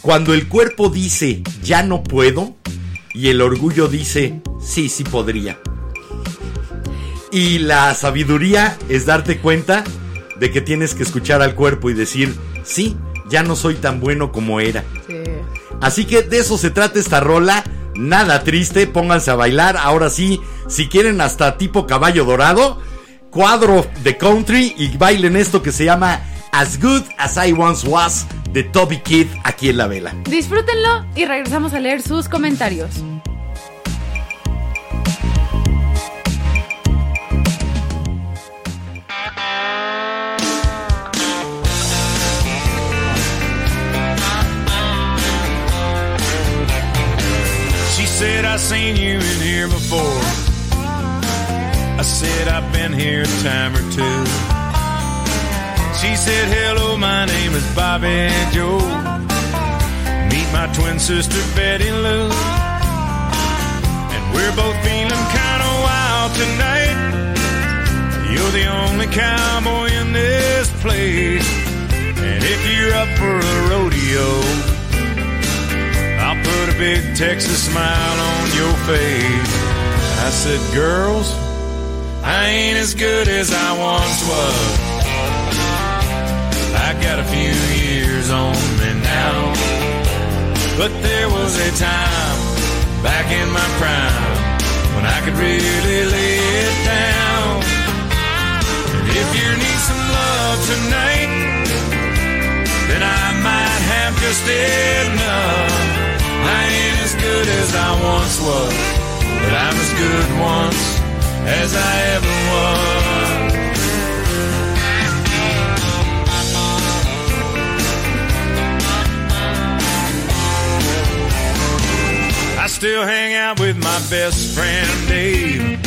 Cuando el cuerpo dice, ya no puedo, y el orgullo dice, sí, sí podría. Y la sabiduría es darte cuenta de que tienes que escuchar al cuerpo y decir, sí, ya no soy tan bueno como era. Sí. Así que de eso se trata esta rola. Nada triste, pónganse a bailar. Ahora sí, si quieren hasta tipo caballo dorado, cuadro de country y bailen esto que se llama As Good As I Once Was de Toby Kidd aquí en La Vela. Disfrútenlo y regresamos a leer sus comentarios. Said I seen you in here before. I said, I've been here a time or two. She said, hello, my name is Bobby Joe. Meet my twin sister, Betty Lou. And we're both feeling kinda wild tonight. You're the only cowboy in this place. And if you're up for a rodeo, I'll put a big Texas smile on your face. I said, girls, I ain't as good as I once was. I got a few years on me now. But there was a time back in my prime when I could really lay it down. And if you need some love tonight, then I might have just enough. I ain't as good as I once was, but I'm as good once as I ever was. I still hang out with my best friend Dave.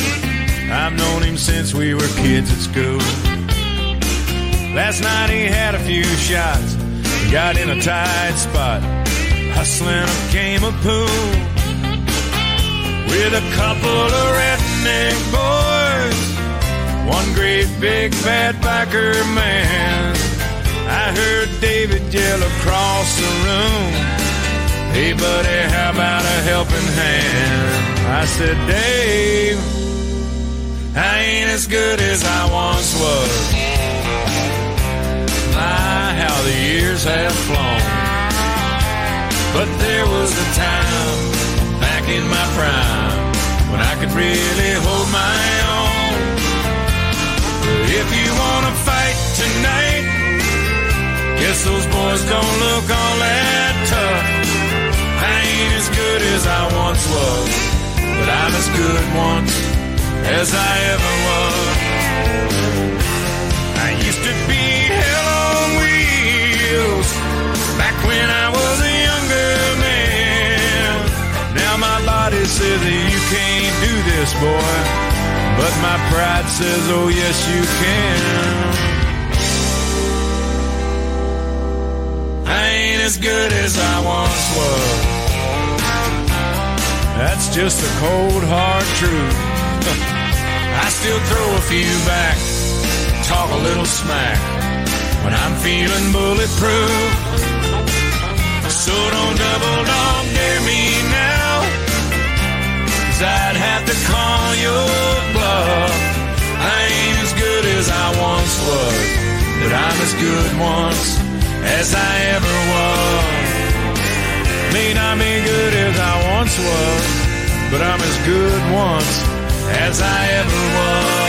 I've known him since we were kids at school. Last night he had a few shots, got in a tight spot, hustling a game of pool with a couple of redneck boys, one great big fat biker man. I heard David yell across the room. Hey buddy, how about a helping hand? I said, Dave, I ain't as good as I once was. My, how the years have flown. But there was a time back in my prime when I could really hold my own. If you wanna fight tonight, guess those boys don't look all that tough. I ain't as good as I once was, but I'm as good once as I ever was. I used to be hell on wheels back when I was Body says you can't do this, boy, but my pride says, oh yes you can. I ain't as good as I once was. That's just the cold hard truth. I still throw a few back, talk a little smack when I'm feeling bulletproof. So don't double dog dare me now, cause I'd have to call your bluff. I ain't as good as I once was, but I'm as good once as I ever was. May not be good as I once was, but I'm as good once as I ever was.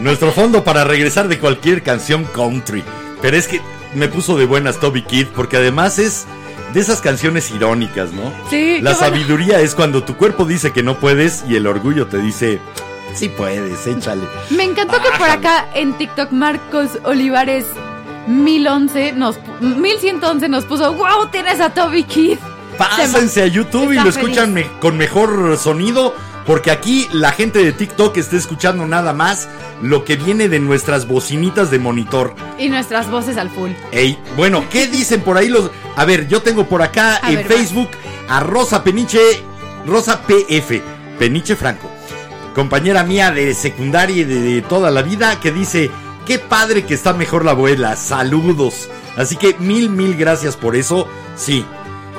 Nuestro fondo para regresar de cualquier canción country. Pero es que me puso de buenas Toby Kid porque además es de esas canciones irónicas, ¿no? Sí, La bueno. sabiduría es cuando tu cuerpo dice que no puedes y el orgullo te dice, sí puedes, échale. Me encantó que por acá en TikTok Marcos Olivares 1011 nos, 1111 nos puso, wow, tienes a Toby Keith. Pásense a YouTube y lo escuchan me- con mejor sonido. Porque aquí la gente de TikTok está escuchando nada más lo que viene de nuestras bocinitas de monitor. Y nuestras voces al full. Ey, bueno, ¿qué dicen por ahí los.? A ver, yo tengo por acá A en ver, Facebook a Rosa Peniche, Rosa PF, Peniche Franco, compañera mía de secundaria y de, de toda la vida, que dice: Qué padre que está mejor la abuela, saludos. Así que mil, mil gracias por eso. Sí,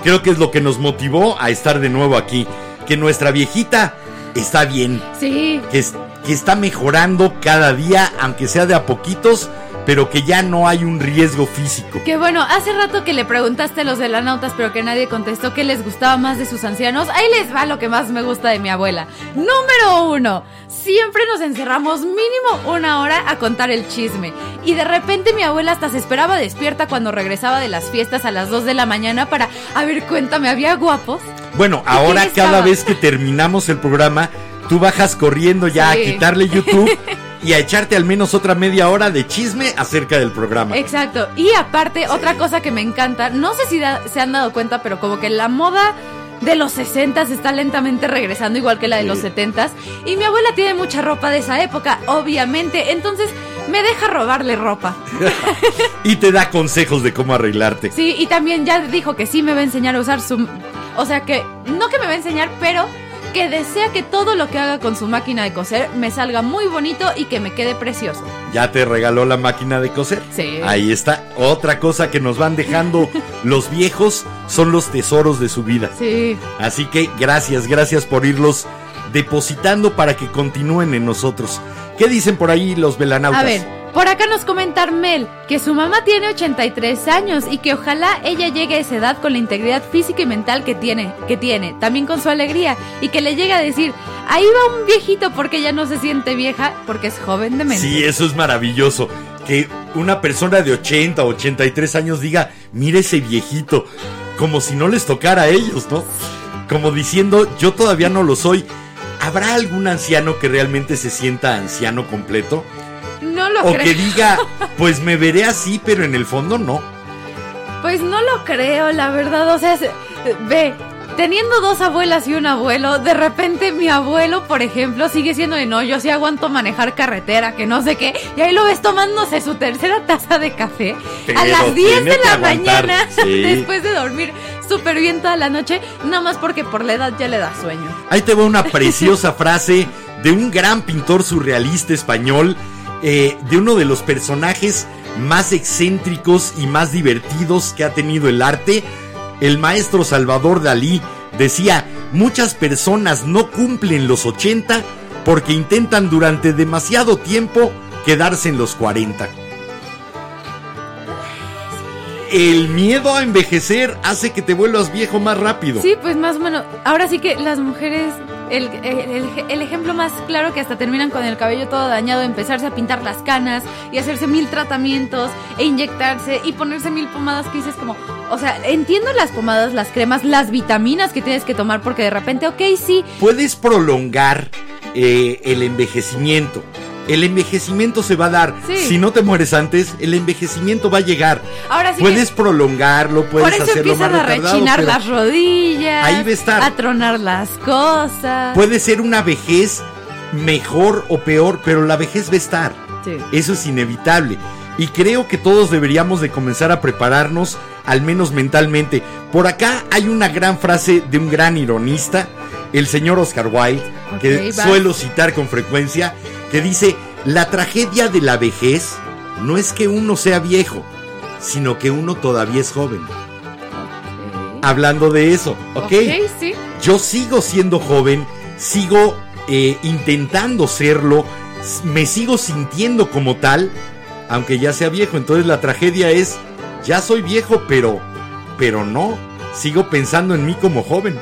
creo que es lo que nos motivó a estar de nuevo aquí. Que nuestra viejita está bien, Sí. que, es- que está mejorando cada día, aunque sea de a poquitos, pero que ya no hay un riesgo físico. Que bueno, hace rato que le preguntaste a los de la nautas, pero que nadie contestó qué les gustaba más de sus ancianos. Ahí les va lo que más me gusta de mi abuela. Número uno, siempre nos encerramos mínimo una hora a contar el chisme. Y de repente mi abuela hasta se esperaba despierta cuando regresaba de las fiestas a las 2 de la mañana para, a ver, cuéntame, ¿había guapos? Bueno, ¿Y ahora cada vez que terminamos el programa, tú bajas corriendo ya Sí. a quitarle YouTube y a echarte al menos otra media hora de chisme acerca del programa. Exacto. Y aparte, otra cosa que me encanta, no sé si da- se han dado cuenta, pero como que la moda de los 60 está lentamente regresando, igual que la de Sí. los 70 Y mi abuela tiene mucha ropa de esa época, obviamente. Entonces me deja robarle ropa. Y te da consejos de cómo arreglarte. Sí, y también ya dijo que sí me va a enseñar a usar su... O sea que, no que me va a enseñar, pero que desea que todo lo que haga con su máquina de coser me salga muy bonito y que me quede precioso. Ya te regaló la máquina de coser. Sí. Ahí está. Otra cosa que nos van dejando los viejos son los tesoros de su vida. Sí. Así que gracias, gracias por irlos depositando para que continúen en nosotros. ¿Qué dicen por ahí los velanautas? A ver, por acá nos comenta Armel que su mamá tiene 83 años y que ojalá ella llegue a esa edad con la integridad física y mental que tiene, que tiene, también con su alegría y que le llegue a decir, ahí va un viejito porque ella no se siente vieja porque es joven de mente. Sí, eso es maravilloso. Que una persona de 80 o 83 años diga, mire ese viejito, como si no les tocara a ellos, ¿no? Como diciendo, yo todavía no lo soy. ¿Habrá algún anciano que realmente se sienta anciano completo? No lo O creo. que diga, pues me veré así, pero en el fondo no. Pues no lo creo, la verdad. O sea, se- ve, teniendo dos abuelas y un abuelo, de repente mi abuelo, por ejemplo, sigue siendo de no, yo sí aguanto manejar carretera, que no sé qué. Y ahí lo ves tomándose su tercera taza de café Pero a las 10 tiene de la mañana, sí. después de dormir súper bien toda la noche, nada más porque por la edad ya le da sueño. Ahí te va una preciosa frase de un gran pintor surrealista español, eh, de uno de los personajes más excéntricos y más divertidos que ha tenido el arte, el maestro Salvador Dalí. Decía, muchas personas no cumplen los 80 porque intentan durante demasiado tiempo quedarse en los 40. El miedo a envejecer hace que te vuelvas viejo más rápido. Sí, pues más o menos. Ahora sí que las mujeres, el, el- ejemplo más claro que hasta terminan con el cabello todo dañado, empezarse a pintar las canas y hacerse mil tratamientos e inyectarse y ponerse mil pomadas que dices como, o sea, entiendo las pomadas, las cremas, las vitaminas que tienes que tomar porque de repente, ok, sí, puedes prolongar eh, el envejecimiento. El envejecimiento se va a dar. Sí. Si no te mueres antes, el envejecimiento va a llegar. ahora sí puedes que... prolongarlo, puedes Por eso hacerlo más a rechinar las rodillas, ahí va a estar. a tronar las cosas. puede ser una vejez mejor o peor, pero la vejez va a estar. Sí. Eso es inevitable. Y creo que todos deberíamos de comenzar a prepararnos, al menos mentalmente. Por acá hay una gran frase de un gran ironista, el señor Oscar Wilde, que suelo citar con frecuencia, que dice, la tragedia de la vejez no es que uno sea viejo, sino que uno todavía es joven. Hablando de eso, ¿ok? Ok, sí. Yo sigo siendo joven, sigo eh, intentando serlo, me sigo sintiendo como tal, aunque ya sea viejo. Entonces la tragedia es, ya soy viejo, pero, pero no, sigo pensando en mí como joven.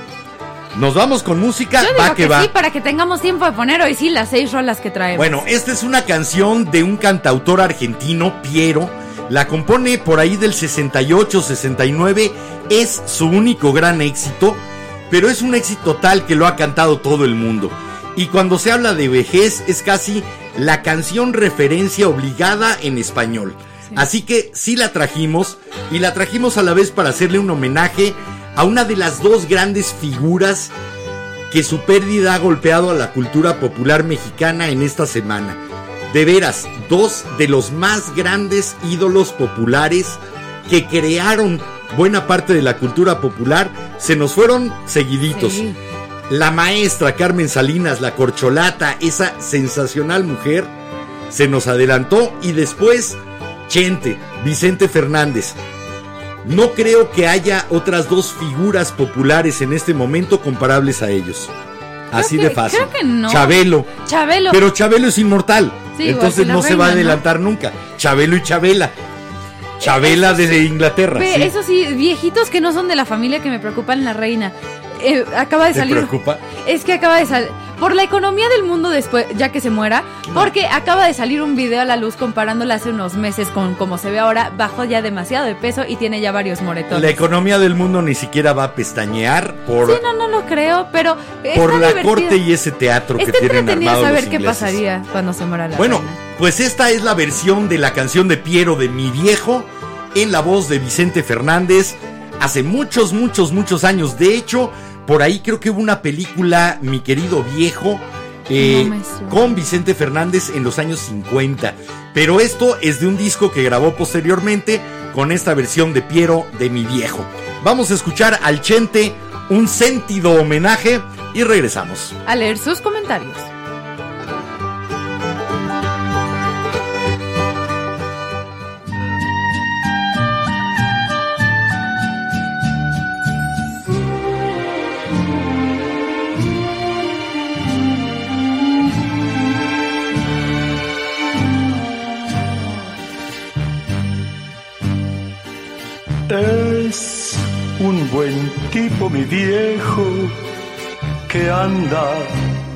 Nos vamos con música, Yo digo va que, que va. sí, para que tengamos tiempo de poner hoy sí las seis rolas que traemos. Bueno, esta es una canción de un cantautor argentino, Piero. La compone por ahí del 68, 69. Es su único gran éxito, pero es un éxito tal que lo ha cantado todo el mundo. Y cuando se habla de vejez, es casi la canción referencia obligada en español. Así que sí la trajimos, y la trajimos a la vez para hacerle un homenaje a una de las dos grandes figuras que su pérdida ha golpeado a la cultura popular mexicana en esta semana. De veras, dos de los más grandes ídolos populares que crearon buena parte de la cultura popular se nos fueron seguiditos. Sí. La maestra Carmen Salinas, la corcholata, esa sensacional mujer, se nos adelantó y después Chente, Vicente Fernández. No creo que haya otras dos figuras populares en este momento comparables a ellos. Así de fácil. creo que no. Chabelo. Chabelo. Pero Chabelo es inmortal. Sí, Entonces no se va a adelantar nunca. Chabelo y Chabela. Chabela Eso sí. de Inglaterra. Ve, sí. Eso sí, viejitos que no son de la familia que me preocupan la reina. Eh, acaba de ¿Te salir. preocupa? Es que acaba de salir. Por la economía del mundo después, ya que se muera. Porque acaba de salir un video a la luz comparándola hace unos meses con como se ve ahora. Bajó ya demasiado de peso y tiene ya varios moretones. La economía del mundo ni siquiera va a pestañear por, Sí, no, no lo creo, pero. por la divertido. corte y ese teatro que Está tienen armado saber los qué ingleses. pasaría cuando se muera la Bueno, reina. pues esta es la versión de la canción de Piero de Mi Viejo en la voz de Vicente Fernández hace muchos, muchos, muchos años. De hecho, por ahí creo que hubo una película, Mi querido viejo, eh, No con Vicente Fernández en los años 50. Pero esto es de un disco que grabó posteriormente con esta versión de Piero de Mi Viejo. Vamos a escuchar al Chente un sentido homenaje y regresamos. A leer sus comentarios. Un buen tipo, mi viejo, que anda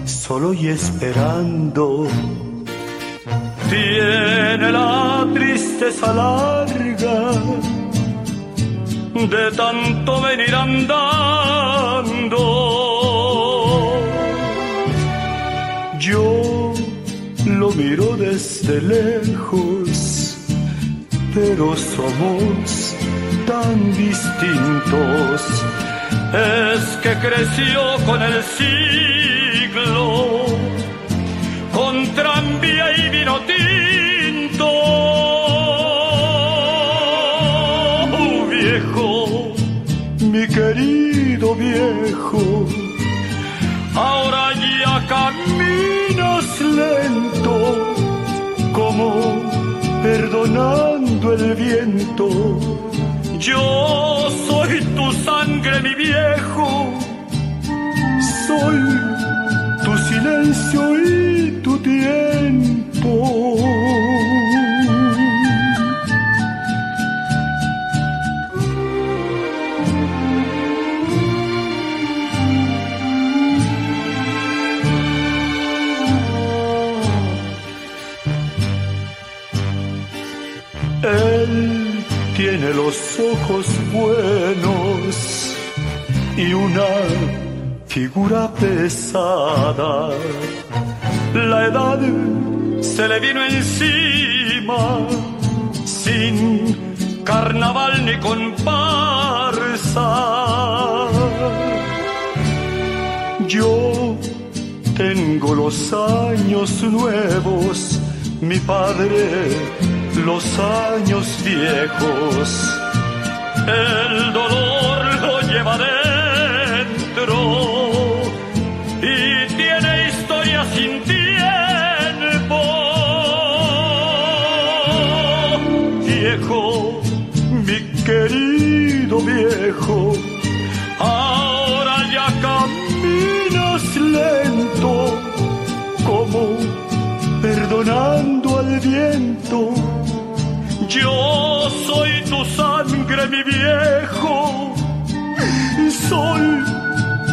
solo y esperando. Tiene la tristeza larga de tanto venir andando. Yo lo miro desde lejos pero somos tan distintos. Es que creció con el siglo, con tranvía y vino tinto. Oh, viejo, mi querido viejo, ahora ya caminas lento como perdonando el viento. Yo soy tu sangre, mi viejo, soy ojos buenos y una figura pesada. La edad se le vino encima sin carnaval ni comparsa. Yo tengo los años nuevos, mi padre los años viejos. El dolor lo lleva dentro y tiene historia sin tiempo. Viejo, mi querido viejo, ahora ya caminas lento como perdonando al viento. Yo soy tu sangre, mi viejo, y soy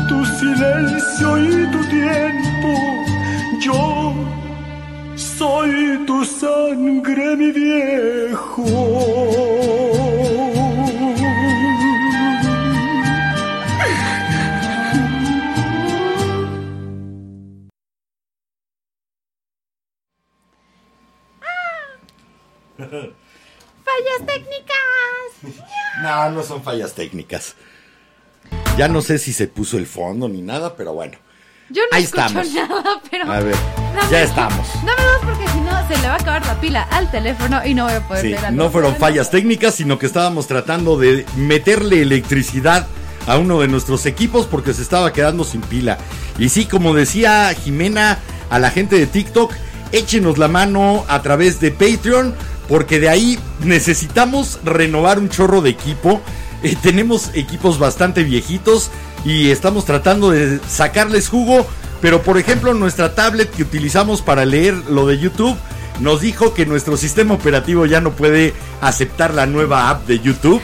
tu silencio y tu tiempo. Yo soy tu sangre, mi viejo. Fallas técnicas. Ya no sé si se puso el fondo ni nada, pero bueno. Yo no Ahí escucho estamos. nada, pero. A ver, Dame ya estamos. Dame dos porque si no se le va a acabar la pila al teléfono y no voy a poder Sí, leer al no fueron fallas técnicas, sino que estábamos tratando de meterle electricidad a uno de nuestros equipos porque se estaba quedando sin pila. Y sí, como decía Jimena a la gente de TikTok, échenos la mano a través de Patreon porque de ahí necesitamos renovar un chorro de equipo. Eh, tenemos equipos bastante viejitos y estamos tratando de sacarles jugo. Pero por ejemplo nuestra tablet que utilizamos para leer lo de YouTube nos dijo que nuestro sistema operativo ya no puede aceptar la nueva app de YouTube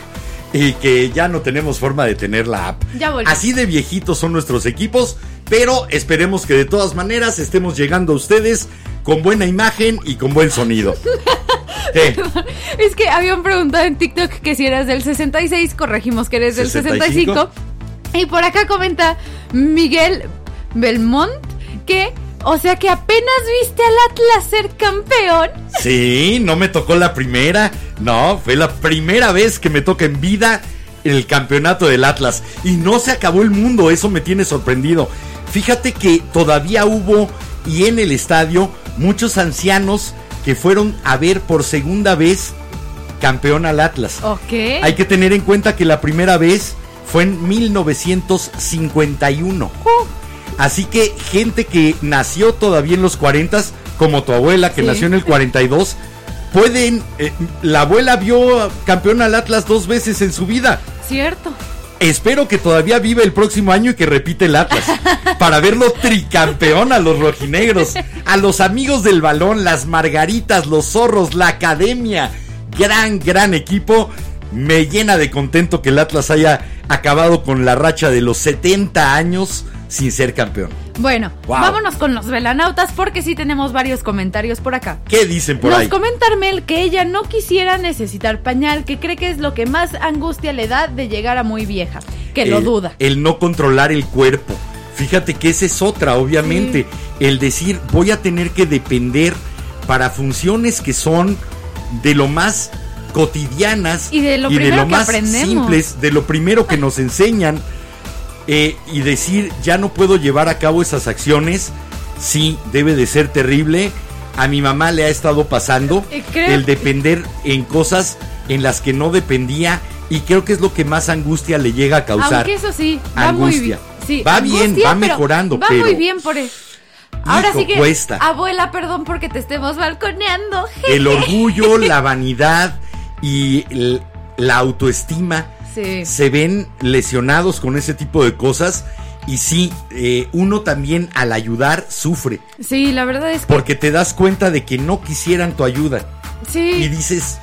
y que ya no tenemos forma de tener la app. Ya. Así de viejitos son nuestros equipos, pero esperemos que de todas maneras estemos llegando a ustedes con buena imagen y con buen sonido. ¿Qué? Es que habían preguntado en TikTok que si eras del 66, corregimos que eres del 65. 65. Y por acá comenta Miguel Belmont que, o sea que apenas viste al Atlas ser campeón. Sí, no me tocó la primera. No, fue la primera vez que me toca en vida el campeonato del Atlas. Y no se acabó el mundo, eso me tiene sorprendido. Fíjate que todavía hubo y en el estadio muchos ancianos que fueron a ver por segunda vez campeón al Atlas. Ok. Hay que tener en cuenta que la primera vez fue en 1951. Así que gente que nació todavía en los 40, como tu abuela que Sí. nació en el 42, pueden... eh, la abuela vio campeón al Atlas dos veces en su vida. Cierto. Espero que todavía vive el próximo año y que repite el Atlas. para verlo tricampeón a los rojinegros. A los amigos del balón, las margaritas, los zorros, la academia. Gran, gran equipo. Me llena de contento que el Atlas haya acabado con la racha de los 70 años sin ser campeón. Bueno, Wow. vámonos con los velanautas porque sí tenemos varios comentarios por acá. ¿Qué dicen por Nos ahí? comenta Armel que ella no quisiera necesitar pañal, que cree que es lo que más angustia le da de llegar a muy vieja, que lo duda. El no controlar el cuerpo. Fíjate que esa es otra, obviamente. El decir, voy a tener que depender para funciones que son de lo más cotidianas Y de lo primero que más aprendemos. simples, de lo primero que nos enseñan. Eh, y decir, ya no puedo llevar a cabo esas acciones. Sí, debe de ser terrible. A mi mamá le ha estado pasando creo- el depender en cosas en las que no dependía y creo que es lo que más angustia le llega a causar. Aunque eso sí, va Angustia. Sí, Va bien, va mejorando, Va pero- muy bien por eso. Ahora Hijo, sí que, cuesta. abuela, perdón porque te estemos balconeando. El orgullo, la vanidad y el- la autoestima Sí. se ven lesionados con ese tipo de cosas. Y sí, eh, uno también al ayudar sufre. Sí, la verdad es que Porque te das cuenta de que no quisieran tu ayuda. Y sí, dices,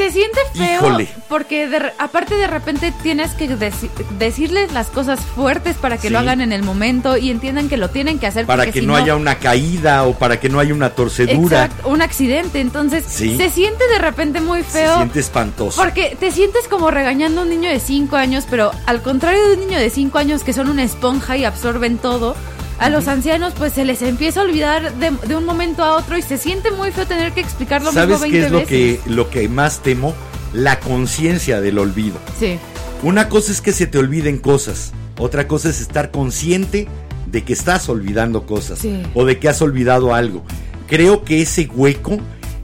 se siente feo Híjole. porque de aparte de repente tienes que deci- decirles las cosas fuertes para que Sí. lo hagan en el momento y entiendan que lo tienen que hacer para que si no, haya una caída o para que no haya una torcedura. Exacto, un accidente, entonces Sí. se siente de repente muy Se feo. siente espantoso. Porque te sientes como regañando a un niño de 5 años, pero al contrario de un niño de 5 años que son una esponja y absorben todo, a los ancianos pues se les empieza a olvidar de, de un momento a otro y se siente muy feo tener que explicar lo mismo ¿Sabes 20 qué es lo que, lo que más temo? La conciencia del olvido. Sí, Una cosa es que se te olviden cosas, otra cosa es estar consciente de que estás olvidando cosas Sí. o de que has olvidado algo. Creo que ese hueco,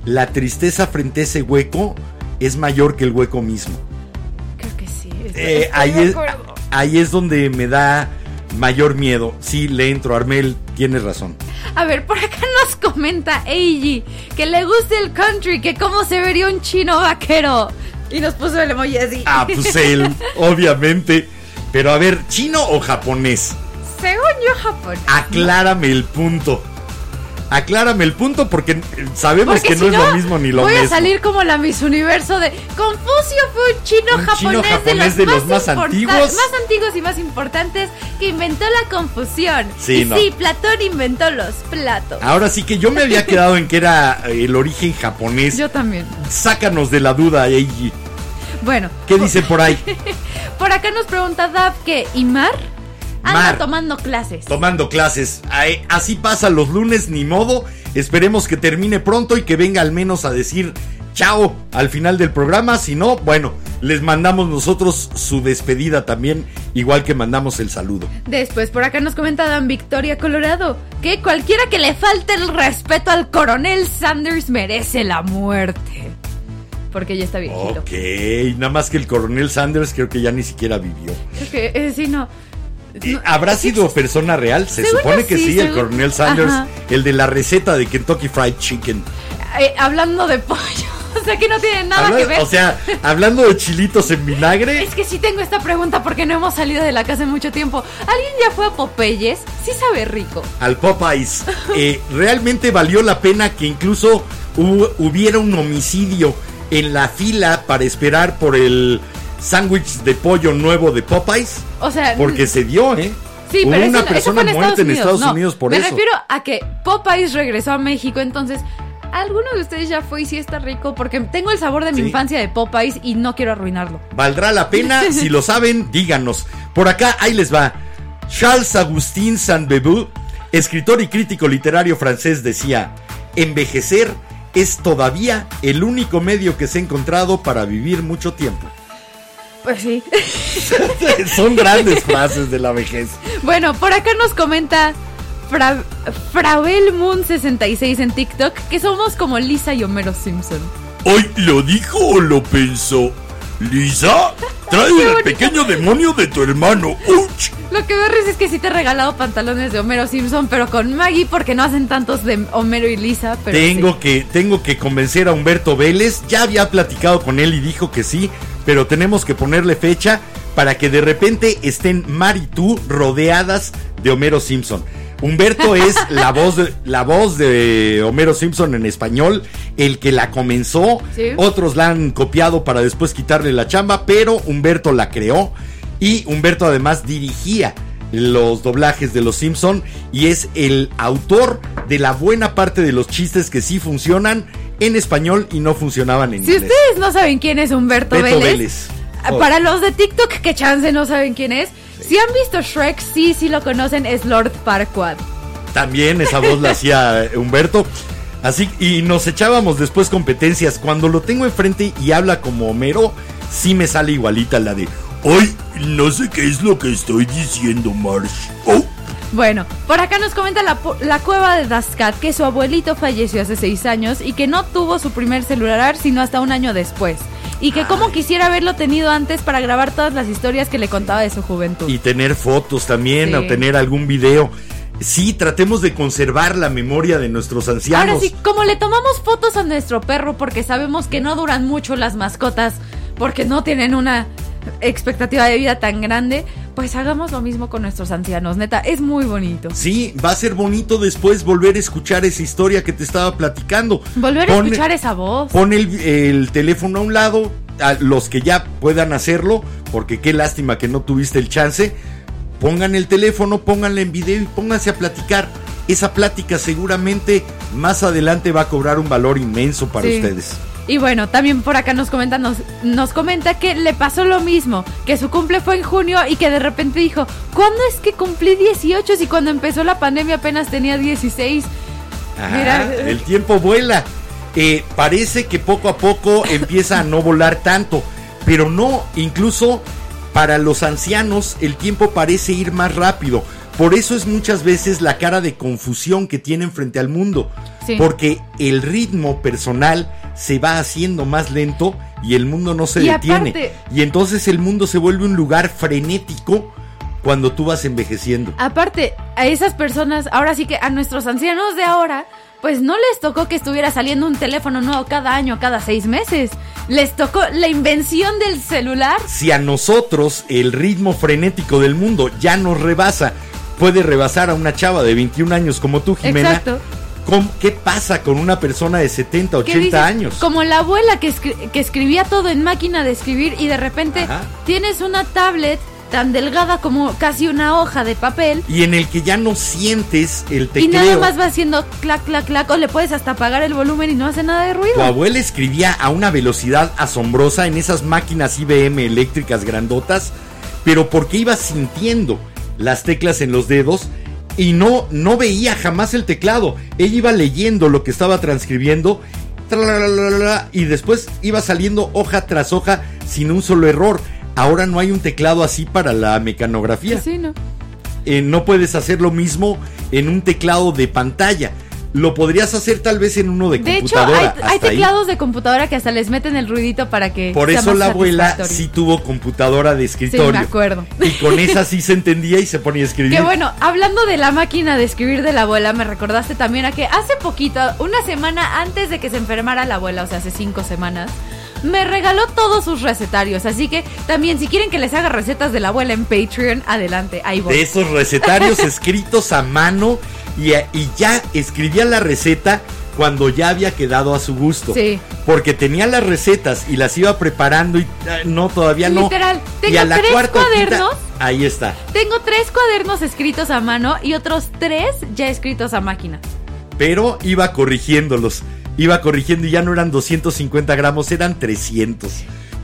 la tristeza frente a ese hueco, es mayor que el hueco mismo. creo que sí. Eh, Estoy ahí, es, ahí es donde me da mayor miedo. Sí, le entro, Armel, tienes razón. A ver, por acá nos comenta Eiji que le gusta el country, que cómo se vería un chino vaquero. Y nos puso el emoji así. Ah, pues él, obviamente. Pero a ver, ¿chino o japonés? Según yo, Japón. Aclárame el punto. Aclárame el punto porque sabemos Porque que si no, es lo mismo ni lo voy mismo. a salir como la Miss Universo de Confucio fue un chino Un japonés, chino japonés de los más antiguos. más antiguos y más importantes que inventó la confusión. Sí, y no. sí, Platón inventó los platos. Ahora sí que yo me había quedado en que era eh, el origen japonés. Yo también. Sácanos de la duda, Eiji. Bueno, ¿Qué dice por ahí? por acá nos pregunta Dab que ¿y Mar? Anda Mar. tomando clases. Tomando clases. Ay, Así pasa los lunes, ni modo. Esperemos que termine pronto y que venga al menos a decir chao al final del programa. Si no, bueno, les mandamos nosotros su despedida también, igual que mandamos el saludo. Después por acá nos comenta Dan Victoria Colorado que cualquiera que le falte el respeto al coronel Sanders merece la muerte. Porque ya está viejito. Ok, nada más que el coronel Sanders creo que ya ni siquiera vivió. Creo que eh, sí, no. No, ¿Habrá sido persona real? Se supone que sí, sí, el coronel Sanders, Ajá. el de la receta de Kentucky Fried Chicken. Eh, hablando de pollo. O sea que no tiene nada Habla- que ver. O sea, hablando de chilitos en vinagre, Es que sí tengo esta pregunta porque no hemos salido de la casa en mucho tiempo. ¿Alguien ya fue a Popeyes? Sí sabe rico. al Popeyes, eh, realmente valió la pena que incluso hu- hubiera un homicidio en la fila para esperar por el sándwich de pollo nuevo de Popeyes, O sea, porque se dio, ¿eh? Sí, Hubo pero eso- una eso persona en muerta en Estados No, Unidos por me eso. refiero a que Popeyes regresó a México, entonces ¿alguno de ustedes ya fue y sí está rico? Porque tengo el sabor de mi Sí. infancia de Popeyes y no quiero arruinarlo. ¿Valdrá la pena? Si lo saben, díganos. Por acá, ahí les va. Charles Agustin Saint-Beuve, escritor y crítico literario francés, decía: Envejecer es todavía el único medio que se ha encontrado para vivir mucho tiempo. Pues sí. Son grandes frases de la vejez. bueno, por acá nos comenta Fra Fravel Moon 66 en TikTok que somos como Lisa y Homero Simpson. ¿Hoy lo dijo o lo pensó? Lisa, trae el pequeño demonio de tu hermano. ¡Uch! Lo que me risa es que sí te he regalado pantalones de Homero Simpson, pero con Maggie porque no hacen tantos de Homero y Lisa. Pero tengo sí. que tengo que convencer a Humberto Vélez. Ya había platicado con él y dijo que sí, pero tenemos que ponerle fecha para que de repente estén Mar y tú rodeadas de Homero Simpson. Humberto es la voz de la voz de Homero Simpson en español, el que la comenzó. Sí. Otros la han copiado para después quitarle la chamba, pero Humberto la creó y Humberto además dirigía los doblajes de los Simpson y es el autor de la buena parte de los chistes que sí funcionan en español y no funcionaban en Si inglés. ustedes no saben quién es Humberto Beto Vélez, Vélez. para los de TikTok que chance no saben quién es, si han visto Shrek, sí, sí lo conocen, es Lord Farquaad. También esa voz la hacía eh, Humberto. Así, y nos echábamos después competencias. Cuando lo tengo enfrente y habla como Homero, sí me sale igualita la de. Hoy no sé qué es lo que estoy diciendo, Marsh. Oh, Bueno, por acá nos comenta la, la cueva de Daskat que su abuelito falleció hace seis años y que no tuvo su primer celular sino hasta un año después. Y que como quisiera haberlo tenido antes para grabar todas las historias que le contaba de su juventud. y tener fotos también, Sí. o tener algún video. Sí, tratemos de conservar la memoria de nuestros ancianos. Ahora sí, como le tomamos fotos a nuestro perro porque sabemos que no duran mucho las mascotas, porque no tienen una expectativa de vida tan grande, pues hagamos lo mismo con nuestros ancianos. Neta, es muy bonito. Sí, va a ser bonito después volver a escuchar esa historia que te estaba platicando. Volver a escuchar esa voz. Pon el, el teléfono a un lado, a los que ya puedan hacerlo, porque qué lástima que no tuviste el chance. Pongan el teléfono, pónganle en video y pónganse a platicar. Esa plática seguramente más adelante va a cobrar un valor inmenso para Sí. ustedes. Y bueno, también por acá nos comenta, nos, nos comenta que le pasó lo mismo, que su cumple fue en junio y que de repente dijo, ¿cuándo es que cumplí 18 si cuando empezó la pandemia apenas tenía 16? Ajá, Mira. el tiempo vuela. Eh, parece que poco a poco empieza a no volar tanto, pero no, incluso para los ancianos el tiempo parece ir más rápido. Por eso es muchas veces la cara de confusión que tienen frente al mundo, Sí. porque el ritmo personal se va haciendo más lento y el mundo no se Y detiene. aparte- y entonces el mundo se vuelve un lugar frenético cuando tú vas envejeciendo. Aparte, a esas personas, ahora sí que a nuestros ancianos de ahora, pues no les tocó que estuviera saliendo un teléfono nuevo cada año, cada seis meses. Les tocó la invención del celular. si a nosotros el ritmo frenético del mundo ya nos rebasa, puede rebasar a una chava de 21 años como tú, Jimena. Exacto. ¿Cómo- ¿Qué pasa con una persona de 70, ¿Qué 80 dices? años? Como la abuela que, escri- que escribía todo en máquina de escribir y de repente Ajá. tienes una tablet tan delgada como casi una hoja de papel Y en el que ya no sientes el y nada más va haciendo clac, clac, clac o le puedes hasta apagar el volumen y no hace nada de Tu ruido. abuela escribía a una velocidad asombrosa en esas máquinas IBM eléctricas grandotas, pero porque iba sintiendo las teclas en los dedos y no, no veía jamás el teclado. Ella iba leyendo lo que estaba transcribiendo y después iba saliendo hoja tras hoja sin un solo error. Ahora no hay un teclado así para la mecanografía Sí, ¿no? eh, no puedes hacer lo mismo en un teclado de pantalla. Lo podrías hacer tal vez en uno de, De hecho, computadora. hay, hay hasta ahí. teclados de computadora que hasta les meten el ruidito para que. Por sea eso más la abuela sí tuvo computadora de escritorio. me acuerdo. Y con esa sí se entendía y se ponía a escribir. Que bueno, hablando de la máquina de escribir de la abuela, me recordaste también a que hace poquito, una semana antes de que se enfermara la abuela, o sea, hace cinco semanas, me regaló todos sus recetarios. Así que también, si quieren que les haga recetas de la abuela en Patreon, adelante, ahí voy. de esos recetarios escritos a mano y, y ya escribía la receta cuando ya había quedado a su gusto. Sí. Porque tenía las recetas y las iba preparando y ah, no, todavía no. Literal, y tengo a la tres cuarta cuadernos. ahí está. Tengo tres cuadernos escritos a mano y otros tres ya escritos a máquina. Pero iba corrigiéndolos. Iba corrigiendo y ya no eran 250 gramos, eran 300.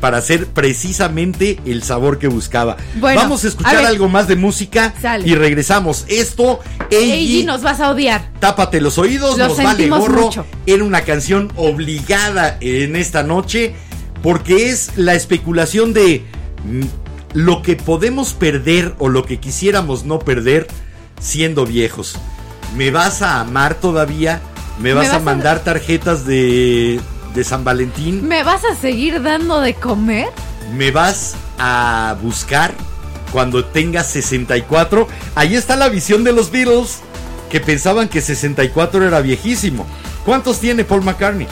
Para hacer precisamente el sabor que buscaba. Bueno, Vamos a escuchar a ver. algo más de música Sale. y regresamos. Esto, Eiji, Eiji, nos vas a odiar. Tápate los oídos, nos vale gorro. mucho. Era una canción obligada en esta noche porque es la especulación de mm, lo que podemos perder o lo que quisiéramos no perder siendo viejos. ¿Me vas a amar todavía? ¿Me vas, vas a a- mandar tarjetas de, de San Valentín? ¿Me vas a seguir dando de comer? ¿Me vas a buscar cuando tengas 64? Ahí está la visión de los Beatles que pensaban que 64 era viejísimo. ¿Cuántos tiene Paul McCartney?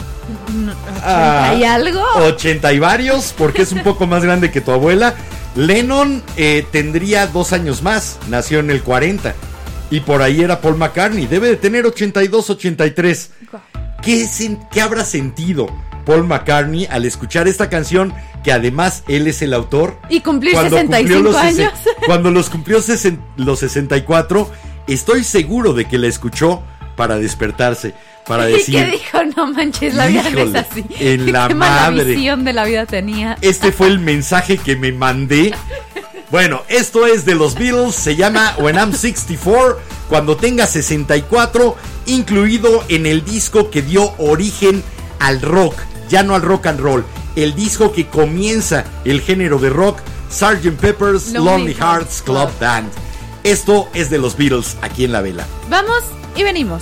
Ah, ¿Hay algo? 80 y varios, porque es un poco más grande que tu abuela. Lennon eh, tendría dos años más, nació en el 40. Y por ahí era Paul McCartney, debe de tener 82, 83. ¿Qué, qué habrá sentido Paul McCartney al escuchar esta canción, que además él es el autor? Y cumplir Cuando 65 cumplió los años. Cuando los cumplió sesen- los 64, estoy seguro de que la escuchó para despertarse, para ¿Y decir... qué dijo? No manches, la vida no es así. en la qué mala madre. visión de la vida tenía. Este fue el mensaje que me mandé. Bueno, esto es de los Beatles, se llama When I'm 64, cuando tenga 64, incluido en el disco que dio origen al rock, ya no al rock and roll, el disco que comienza el género de rock, Sgt. Pepper's Lonely Lonely Hearts Club. Band. Esto es de los Beatles aquí en la vela. Vamos y venimos.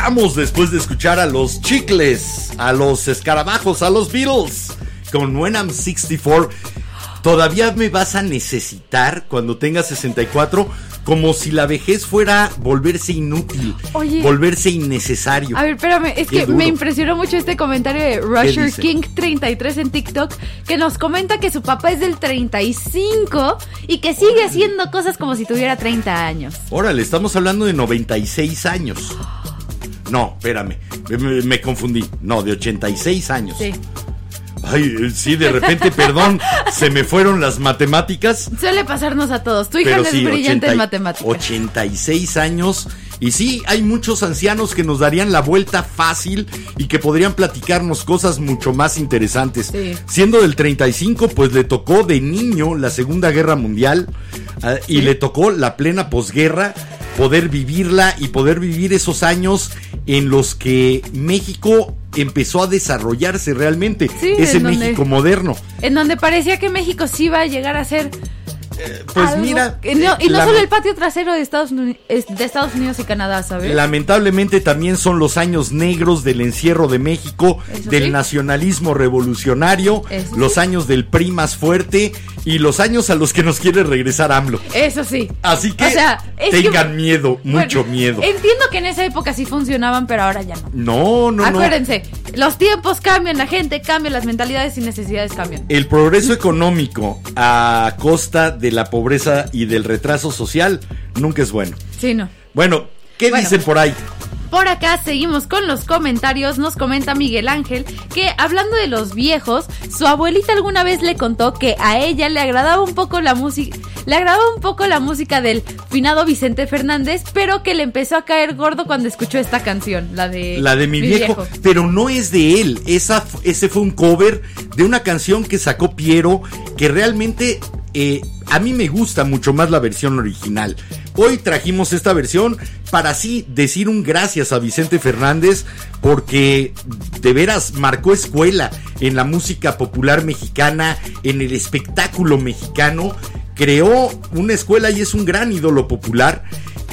Regresamos después de escuchar a los chicles, a los escarabajos, a los Beatles con When I'm 64. Todavía me vas a necesitar cuando tengas 64 como si la vejez fuera volverse inútil, Oye. volverse innecesario. A ver, espérame, es Qué que duro. me impresionó mucho este comentario de Rusher? King 33 en TikTok que nos comenta que su papá es del 35 y que sigue haciendo cosas como si tuviera 30 años. Órale, estamos hablando de 96 años. No, espérame, me, confundí. No, de 86 años. Sí. Ay, eh, sí, de repente, perdón, se me fueron las matemáticas. Suele pasarnos a todos. Tu hija es sí, brillante 80 en matemáticas. 86 años. Y sí, hay muchos ancianos que nos darían la vuelta fácil y que podrían platicarnos cosas mucho más interesantes. Sí. Siendo del 35, pues le tocó de niño la Segunda Guerra Mundial ah, y le tocó la plena posguerra, poder vivirla y poder vivir esos años en los que México empezó a desarrollarse realmente. Sí, ese donde- México moderno. En donde parecía que México sí iba a llegar a ser. Pues algo- mira. Y no, y no la- solo el patio trasero de Estados, Uni- es- de Estados Unidos y Canadá, ¿sabes? Lamentablemente también son los años negros del encierro de México, Eso del sí. nacionalismo revolucionario, Eso los sí. años del PRI más fuerte y los años a los que nos quiere regresar AMLO. Eso sí. Así que O sea, es que- tengan miedo, mucho Bueno, miedo. Entiendo que en esa época sí funcionaban, pero ahora ya no. No, no, no. Acuérdense, los tiempos cambian, la gente cambia, las mentalidades y necesidades cambian. El progreso económico a costa de la pobreza y del retraso social nunca es bueno. Sí, no. Bueno, ¿qué Bueno. dicen por ahí? Por acá seguimos con los comentarios. Nos comenta Miguel Ángel que hablando de los viejos, su abuelita alguna vez le contó que a ella le agradaba un poco la música, le agradaba un poco la música del finado Vicente Fernández, pero que le empezó a caer gordo cuando escuchó esta canción, la de La de mi, viejo, pero no es de él. Esa, ese fue un cover de una canción que sacó Piero, que realmente eh, a mí me gusta mucho más la versión original. Hoy trajimos esta versión para así decir un gracias a Vicente Fernández, porque de veras marcó escuela en la música popular mexicana, en el espectáculo mexicano. Creó una escuela y es un gran ídolo popular.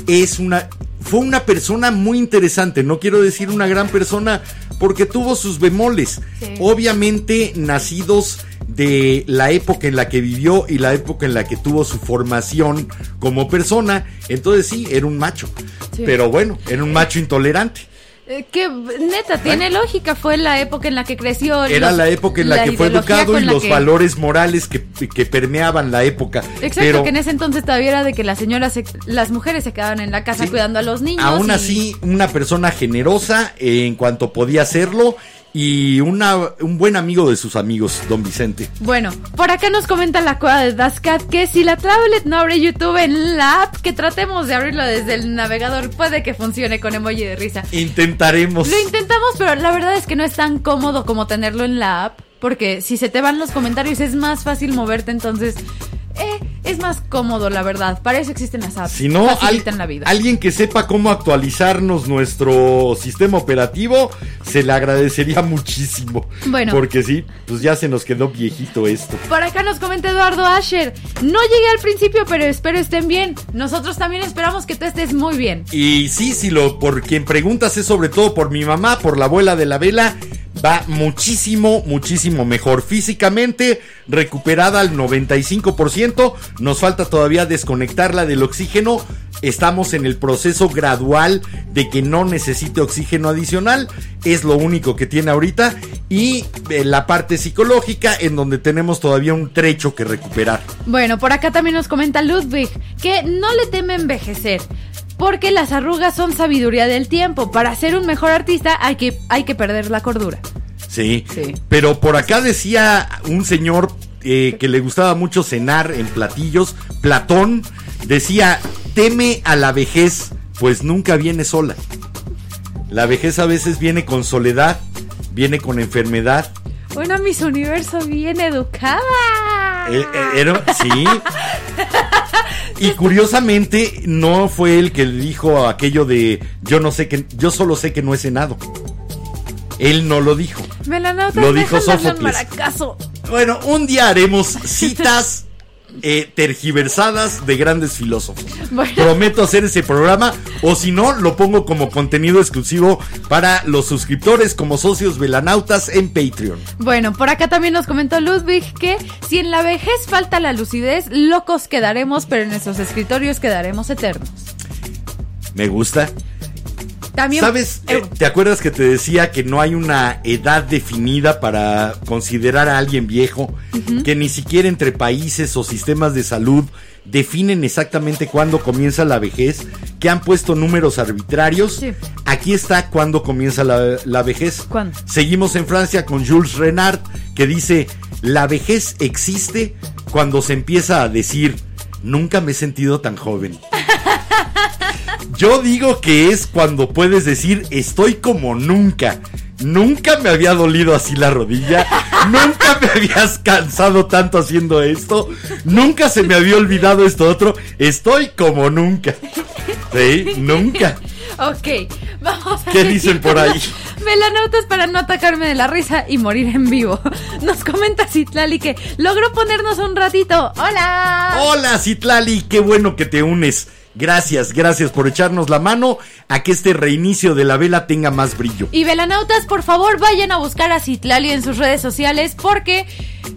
Es una fue una persona muy interesante. No quiero decir una gran persona porque tuvo sus bemoles. Sí. Obviamente nacidos de la época en la que vivió y la época en la que tuvo su formación como persona. Entonces sí, era un macho. Sí. Pero bueno, era un macho intolerante. Eh, que neta, tiene lógica, fue la época en la que creció. Era los- la época en la, que fue educado y los que- valores morales que, que permeaban la época. Exacto, Pero que en ese entonces todavía era de que las señoras, se- las mujeres se quedaban en la casa Sí. cuidando a los niños. Aún y- así, una persona generosa eh, en cuanto podía hacerlo y una, un buen amigo de sus amigos, don Vicente. Bueno, por acá nos comenta la cueva de Dascat que si la tablet no abre YouTube en la app, que tratemos de abrirlo desde el navegador, puede que funcione con emoji de risa. Intentaremos. Lo intentamos, pero la verdad es que no es tan cómodo como tenerlo en la app, porque si se te van los comentarios es más fácil moverte, entonces eh, es más cómodo, la verdad. Para eso existen las apps. Si no, al- la vida. alguien que sepa cómo actualizarnos nuestro sistema operativo, se le agradecería muchísimo. Bueno. Porque sí, pues ya se nos quedó viejito esto. Por acá nos comenta Eduardo Asher. No llegué al principio, pero espero estén bien. Nosotros también esperamos que tú estés muy bien. Y sí, si lo por quien preguntas es sobre todo por mi mamá, por la abuela de la vela, va muchísimo, muchísimo mejor. Físicamente recuperada al 95%, nos falta todavía desconectarla del oxígeno. Estamos en el proceso gradual de que no necesite oxígeno adicional, es lo único que tiene ahorita. Y eh, la parte psicológica en donde tenemos todavía un trecho que recuperar. Bueno, por acá también nos comenta Ludwig que no le teme envejecer. Porque las arrugas son sabiduría del tiempo. Para ser un mejor artista hay que, hay que perder la cordura. Sí. Sí. Pero por acá decía un señor eh, que le gustaba mucho cenar en platillos, Platón, decía, teme a la vejez, pues nunca viene sola. La vejez a veces viene con soledad, viene con enfermedad. Una Miss Universo bien educada. Eh, eh, era- sí. Y curiosamente no fue él que le dijo aquello de yo no sé que yo solo sé que no he cenado. Él no lo dijo. Me la nota Lo dijo Sófocles. Bueno, un día haremos citas eh, tergiversadas de grandes filósofos. Bueno. Prometo hacer ese programa o si no, lo pongo como contenido exclusivo para los suscriptores como socios velanautas en Patreon. Bueno, por acá también nos comentó Ludwig que si en la vejez falta la lucidez, locos quedaremos, pero en nuestros escritorios quedaremos eternos. Me gusta. También, ¿Sabes? eh, Eh, ¿Te acuerdas que te decía que no hay una edad definida para considerar a alguien viejo? Que ni siquiera entre países o sistemas de salud definen exactamente cuándo comienza la vejez, que han puesto números arbitrarios. Sí. Aquí está cuándo comienza la, la vejez. ¿Cuándo? Seguimos en Francia con Jules Renard, que dice, la vejez existe cuando se empieza a decir, nunca me he sentido tan joven. Yo digo que es cuando puedes decir estoy como nunca. Nunca me había dolido así la rodilla. nunca me habías cansado tanto haciendo esto. Nunca se me había olvidado esto otro. Estoy como nunca. Sí, nunca. Ok, vamos a ¿Qué dicen por ahí? los Velanautas para no atacarme de la risa y morir en vivo. Nos comenta Citlali que logró ponernos un ratito. ¡Hola! Hola Citlali, qué bueno que te unes. Gracias, gracias por echarnos la mano a que este reinicio de la vela tenga más brillo. Y velanautas, por favor, vayan a buscar a Citlali en sus redes sociales porque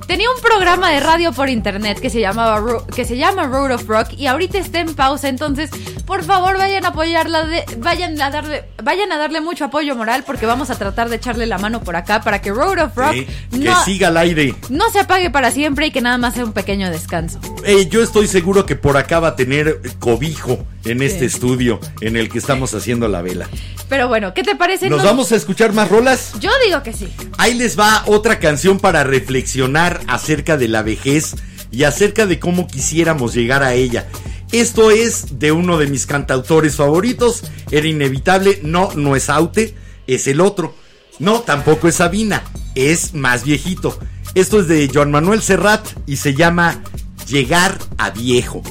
tenía un programa de radio por internet que se llamaba que se llama Road of Rock y ahorita está en pausa, entonces, por favor, vayan a apoyarla, de- vayan a darle vayan a darle mucho apoyo moral porque vamos a tratar de echarle la mano por acá para que Road of Rock Sí, que no, siga al aire. no se apague para siempre y que nada más sea un pequeño descanso. Eh, yo estoy seguro que por acá va a tener cobijo en este Sí. estudio en el que estamos haciendo la vela. Pero bueno, ¿qué te parece? ¿Nos No- vamos a escuchar más rolas? Yo digo que sí. Ahí les va otra canción para reflexionar acerca de la vejez y acerca de cómo quisiéramos llegar a ella. Esto es de uno de mis cantautores favoritos, era inevitable, no, no es Aute, es el otro. No, tampoco es Sabina, es más viejito. Esto es de Joan Manuel Serrat y se llama Llegar a Viejo.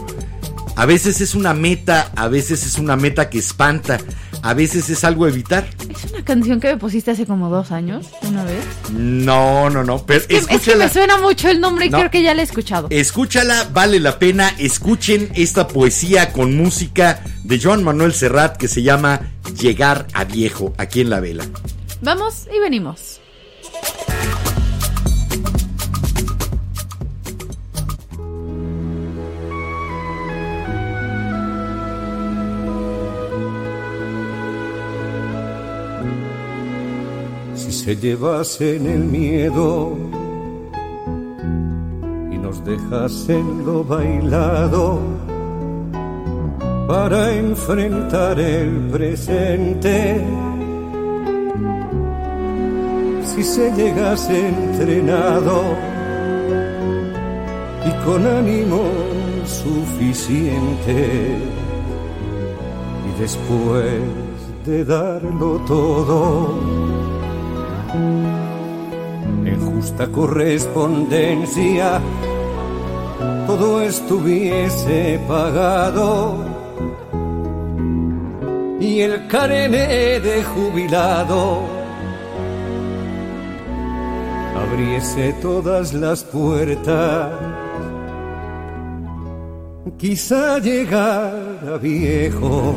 A veces es una meta, a veces es una meta que espanta, a veces es algo a evitar. Es una canción que me pusiste hace como dos años, una vez. No, no, no, pero Es que, es que escúchala. me suena mucho el nombre y No. creo que ya la he escuchado. Escúchala, vale la pena. Escuchen esta poesía con música de Joan Manuel Serrat que se llama Llegar a Viejo, aquí en la vela. Vamos y venimos. Se llevasen el miedo y nos dejasen lo bailado para enfrentar el presente. Si se llegase entrenado y con ánimo suficiente y después de darlo todo en justa correspondencia todo estuviese pagado. Y el carné de jubilado abriese todas las puertas. Quizá llegara viejo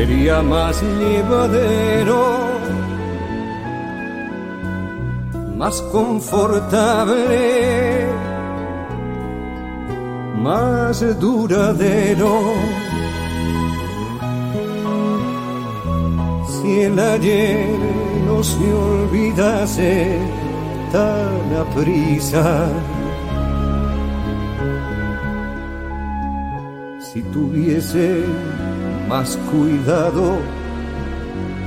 sería más llevadero, más confortable, más duradero. Si el ayer no se olvidase tan aprisa, si tuviese más cuidado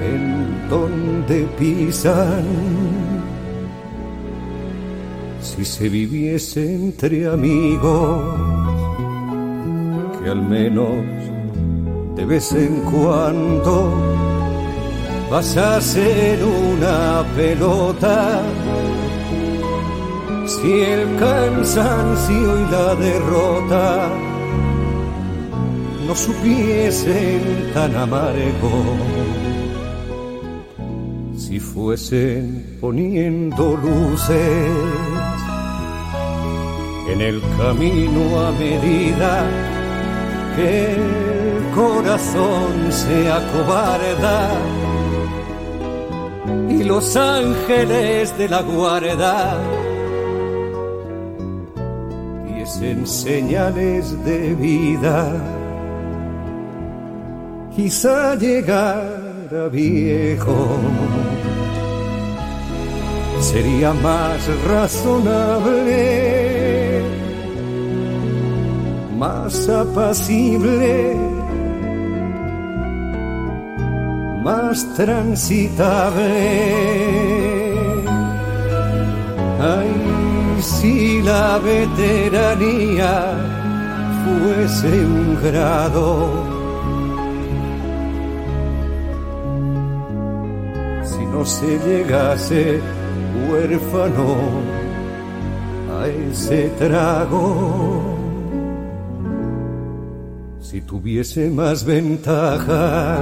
en donde pisan. Si se viviese entre amigos, que al menos de vez en cuando pasasen una pelota. Si el cansancio y la derrota no supiesen tan amargo si fuesen poniendo luces en el camino a medida que el corazón se acobarda y los ángeles de la guarda diesen señales de vida. Quizá llegara viejo sería más razonable, más apacible, más transitable. Ay, si la veteranía fuese un grado. No se llegase huérfano a ese trago. Si tuviese más ventaja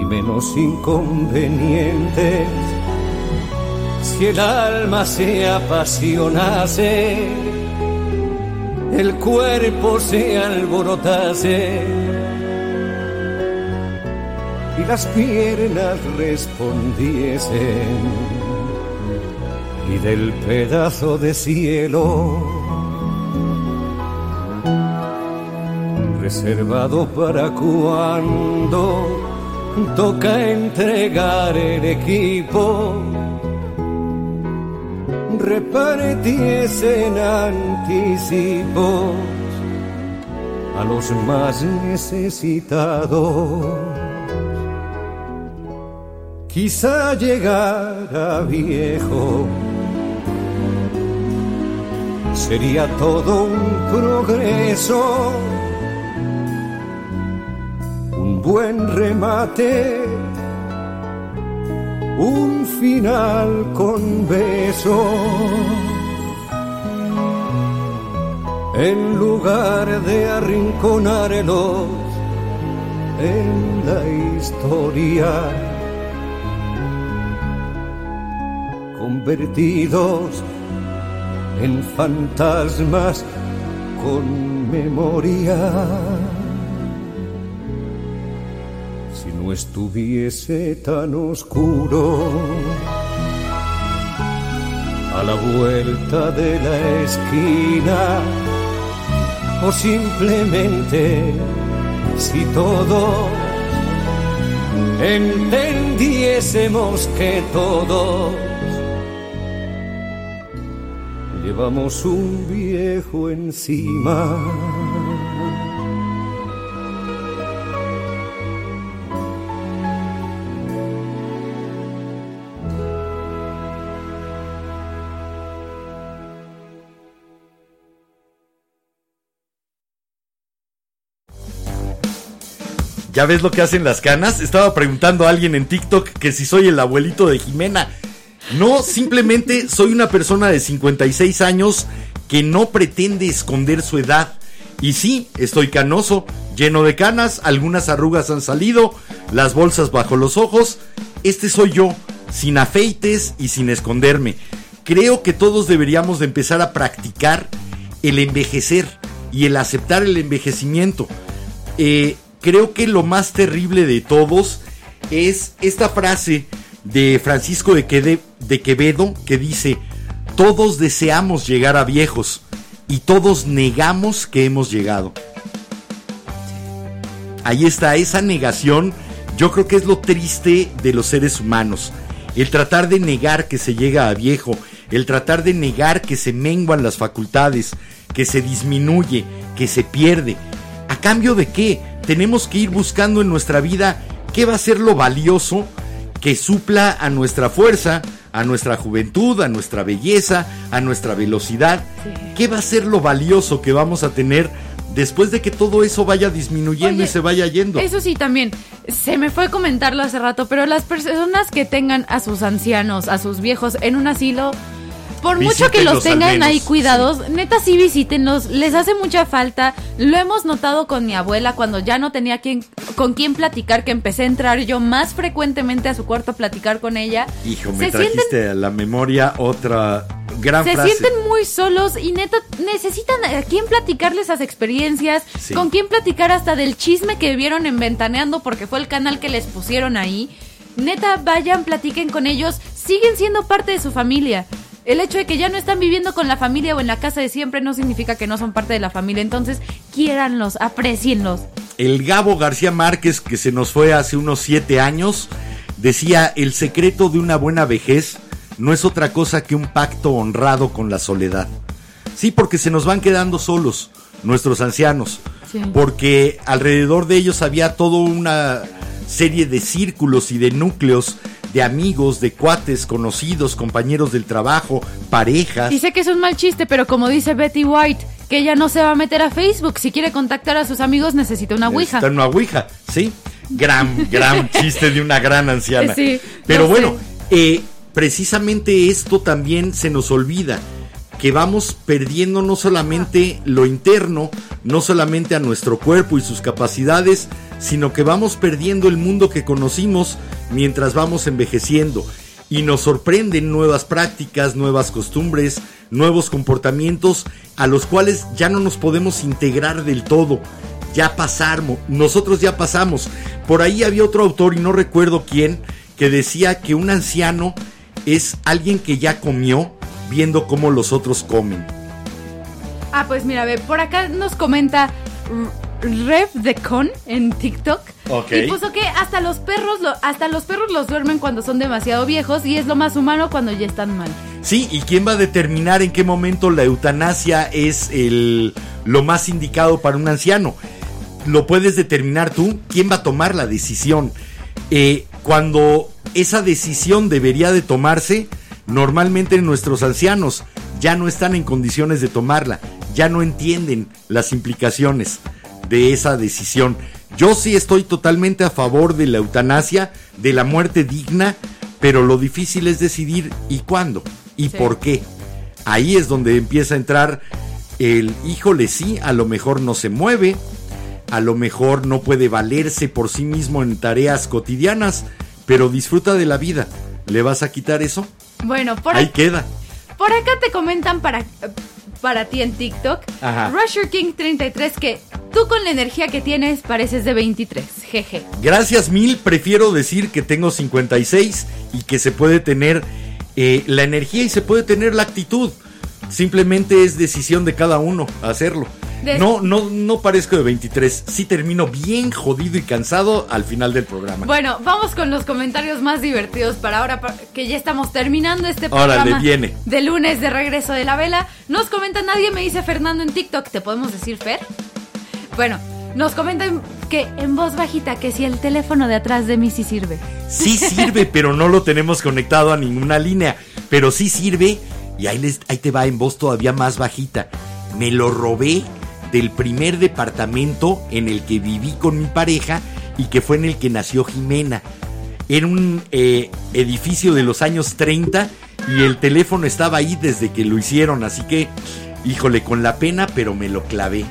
y menos inconvenientes, si el alma se apasionase, el cuerpo se alborotase las piernas respondiesen. Y del pedazo de cielo reservado para cuando toca entregar el equipo repartiesen anticipos a los más necesitados quizá llegara viejo. Sería todo un progreso, un buen remate, un final con beso. En lugar de arrinconarlos en la historia convertidos en fantasmas con memoria. Si no estuviese tan oscuro, a la vuelta de la esquina, o simplemente si todos entendiésemos que todos llevamos un viejo encima. ¿Ya ves lo que hacen las canas? Estaba preguntando a alguien en TikTok que si soy el abuelito de Jimena. No, simplemente soy una persona de 56 años que no pretende esconder su edad. Y sí, estoy canoso, lleno de canas, algunas arrugas han salido, las bolsas bajo los ojos. Este soy yo, sin afeites y sin esconderme. Creo que todos deberíamos de empezar a practicar el envejecer y el aceptar el envejecimiento. Eh, creo que lo más terrible de todos es esta frase de Francisco de, Quevedo que dice, todos deseamos llegar a viejos y todos negamos que hemos llegado. Ahí está, esa negación yo creo que es lo triste de los seres humanos. El tratar de negar que se llega a viejo, el tratar de negar que se menguan las facultades, que se disminuye, que se pierde. ¿A cambio de qué? Tenemos que ir buscando en nuestra vida qué va a ser lo valioso que supla a nuestra fuerza, a nuestra juventud, a nuestra belleza, a nuestra velocidad. ¿Qué va a ser lo valioso que vamos a tener después de que todo eso vaya disminuyendo y se vaya yendo? Eso sí, también, se me fue comentarlo hace rato, pero las personas que tengan a sus ancianos, a sus viejos en un asilo, por mucho que los tengan ahí cuidados, neta sí visítenlos, les hace mucha falta. Lo hemos notado con mi abuela cuando ya no tenía quien, con quién platicar, que empecé a entrar yo más frecuentemente a su cuarto a platicar con ella. Hijo, me se trajiste sienten a la memoria otra Gran se frase. sienten muy solos y neta necesitan a quién platicarles esas experiencias, Sí. con quién platicar hasta del chisme que vieron en Ventaneando porque fue el canal que les pusieron ahí. Neta, vayan, platiquen con ellos, siguen siendo parte de su familia. El hecho de que ya no están viviendo con la familia o en la casa de siempre no significa que no son parte de la familia. Entonces, quiéranlos, aprecienlos. El Gabo García Márquez, que se nos fue hace unos siete años, decía, el secreto de una buena vejez no es otra cosa que un pacto honrado con la soledad. Sí, porque se nos van quedando solos nuestros ancianos, Sí. porque alrededor de ellos había toda una serie de círculos y de núcleos de amigos, de cuates, conocidos, compañeros del trabajo, parejas. Y sé que es un mal chiste, pero como dice Betty White, que ella no se va a meter a Facebook. Si quiere contactar a sus amigos, necesita una ouija. Necesitan una ouija, ¿sí? Gran, gran chiste de una gran anciana. Sí, Pero bueno, eh, precisamente esto también se nos olvida. Que vamos perdiendo no solamente lo interno, no solamente a nuestro cuerpo y sus capacidades, sino que vamos perdiendo el mundo que conocimos mientras vamos envejeciendo. Y nos sorprenden nuevas prácticas, nuevas costumbres, nuevos comportamientos a los cuales ya no nos podemos integrar del todo ya pasamos, nosotros ya pasamos. Por ahí había otro autor, y no recuerdo quién, que decía que un anciano es alguien que ya comió viendo cómo los otros comen. Ah, pues mira, ve, por acá nos comenta Rev de Con en TikTok. Ok. Y puso que hasta los perros lo- hasta los perros los duermen cuando son demasiado viejos y es lo más humano cuando ya están mal. Sí, ¿y quién va a determinar en qué momento la eutanasia es el, lo más indicado para un anciano? Lo puedes determinar tú, ¿quién va a tomar la decisión? Eh, cuando esa decisión debería de tomarse, normalmente nuestros ancianos ya no están en condiciones de tomarla, ya no entienden las implicaciones de esa decisión. Yo sí estoy totalmente a favor de la eutanasia, de la muerte digna, pero lo difícil es decidir y cuándo y Sí. por qué. Ahí es donde empieza a entrar el híjole, sí, a lo mejor no se mueve, a lo mejor no puede valerse por sí mismo en tareas cotidianas, pero disfruta de la vida. ¿Le vas a quitar eso? Bueno, por, Ahí queda. por acá te comentan para, para ti en TikTok, Ajá. Rusher King 33 que tú con la energía que tienes pareces de 23. Jeje. Gracias mil, prefiero decir que tengo 56 y que se puede tener eh, la energía y se puede tener la actitud. Simplemente es decisión de cada uno hacerlo. No, no, no parezco de 23. Sí termino bien jodido y cansado al final del programa. Bueno, vamos con los comentarios más divertidos para ahora que ya estamos terminando este Órale, programa viene. de lunes de regreso de la vela. Nos comenta nadie, me dice Fernando en TikTok, ¿te podemos decir Fer? Bueno, nos comentan que en voz bajita que si el teléfono de atrás de mí sí sirve. Sí sirve, pero no lo tenemos conectado a ninguna línea. Pero sí sirve. Y ahí, les, ahí te va en voz todavía más bajita. Me lo robé del primer departamento en el que viví con mi pareja y que fue en el que nació Jimena. Era un eh, edificio de los años 30 y el teléfono estaba ahí desde que lo hicieron. Así que, híjole, con la pena, pero me lo clavé.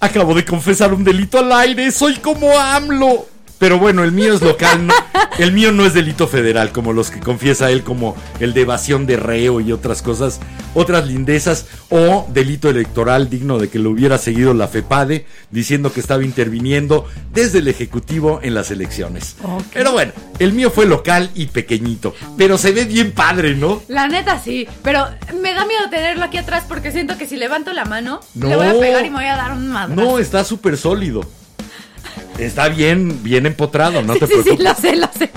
Acabo de confesar un delito al aire, soy como AMLO. Pero bueno, el mío es local, no- el mío no es delito federal, como los que confiesa él, como el de evasión de reo y otras cosas, otras lindezas, o delito electoral digno de que lo hubiera seguido la FEPADE, diciendo que estaba interviniendo desde el Ejecutivo en las elecciones. Pero bueno, el mío fue local y pequeñito, pero se ve bien padre, ¿no? La neta sí, pero me da miedo tenerlo aquí atrás porque siento que si levanto la mano No. le voy a pegar y me voy a dar un madrazo. No, está súper sólido. Está bien, bien empotrado, no sí, te sí, sí, preocupes. lo sé, lo sé.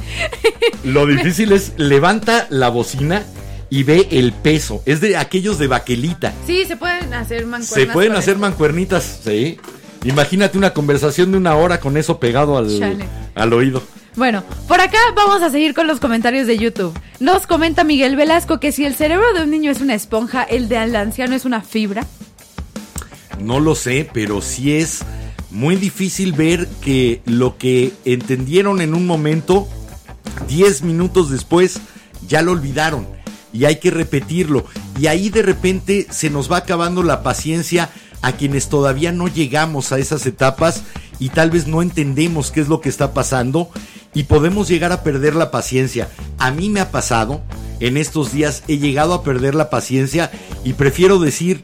Lo difícil es levanta la bocina y ve el peso. Es de aquellos de baquelita. Sí, se pueden hacer mancuernas. Se pueden hacer mancuernitas, sí. Imagínate una conversación de una hora con eso pegado al, Chale. al oído. Bueno, por acá vamos a seguir con los comentarios de YouTube. Nos comenta Miguel Velasco que si el cerebro de un niño es una esponja, el del anciano es una fibra. No lo sé, pero sí es muy difícil ver que lo que entendieron en un momento, 10 minutos después, ya lo olvidaron. Y hay que repetirlo. Y ahí de repente se nos va acabando la paciencia a quienes todavía no llegamos a esas etapas y tal vez no entendemos qué es lo que está pasando y podemos llegar a perder la paciencia. A mí me ha pasado en estos días he llegado a perder la paciencia y prefiero decir,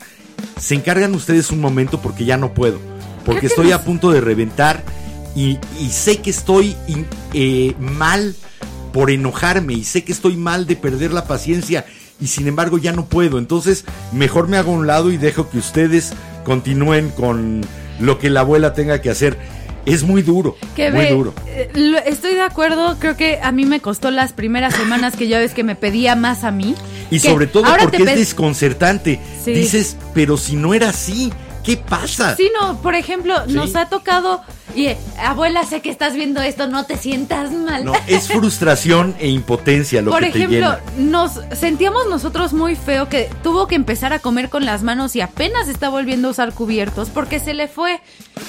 se encargan ustedes un momento porque ya no puedo, porque estoy a punto de reventar y, y sé que estoy in- eh, mal por enojarme y sé que estoy mal de perder la paciencia y sin embargo ya no puedo. Entonces mejor me hago a un lado y dejo que ustedes continúen con lo que la abuela tenga que hacer. Es muy duro, Que muy ve, duro. eh, estoy de acuerdo, creo que a mí me costó las primeras semanas que ya ves que me pedía más a mí. Y sobre todo porque es desconcertante. Sí. Dices, pero si no era así, ¿qué pasa? Sí, no, por ejemplo, Sí. nos ha tocado, y abuela, sé que estás viendo esto, no te sientas mal. No, es frustración e impotencia lo Por que te ejemplo, llena. nos sentíamos nosotros muy feo que tuvo que empezar a comer con las manos y apenas está volviendo a usar cubiertos porque se le fue.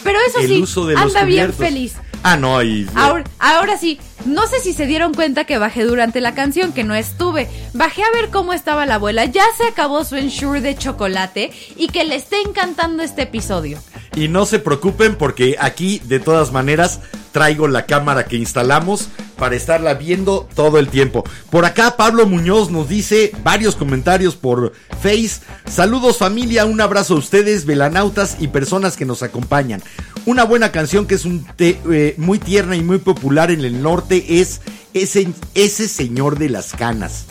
Pero eso El sí, uso de los anda bien feliz. Ah, no, y Ahora, ahora sí, no sé si se dieron cuenta que bajé durante la canción, que no estuve. Bajé a ver cómo estaba la abuela. Ya se acabó su ensure de chocolate y que le esté encantando este episodio. Y no se preocupen porque aquí de todas maneras traigo la cámara que instalamos para estarla viendo todo el tiempo. Por acá Pablo Muñoz nos dice varios comentarios por Face. Saludos familia, un abrazo a ustedes, velanautas y personas que nos acompañan. Una buena canción que es un eh, muy tierna y muy popular en el norte es ese, ese señor de las canas.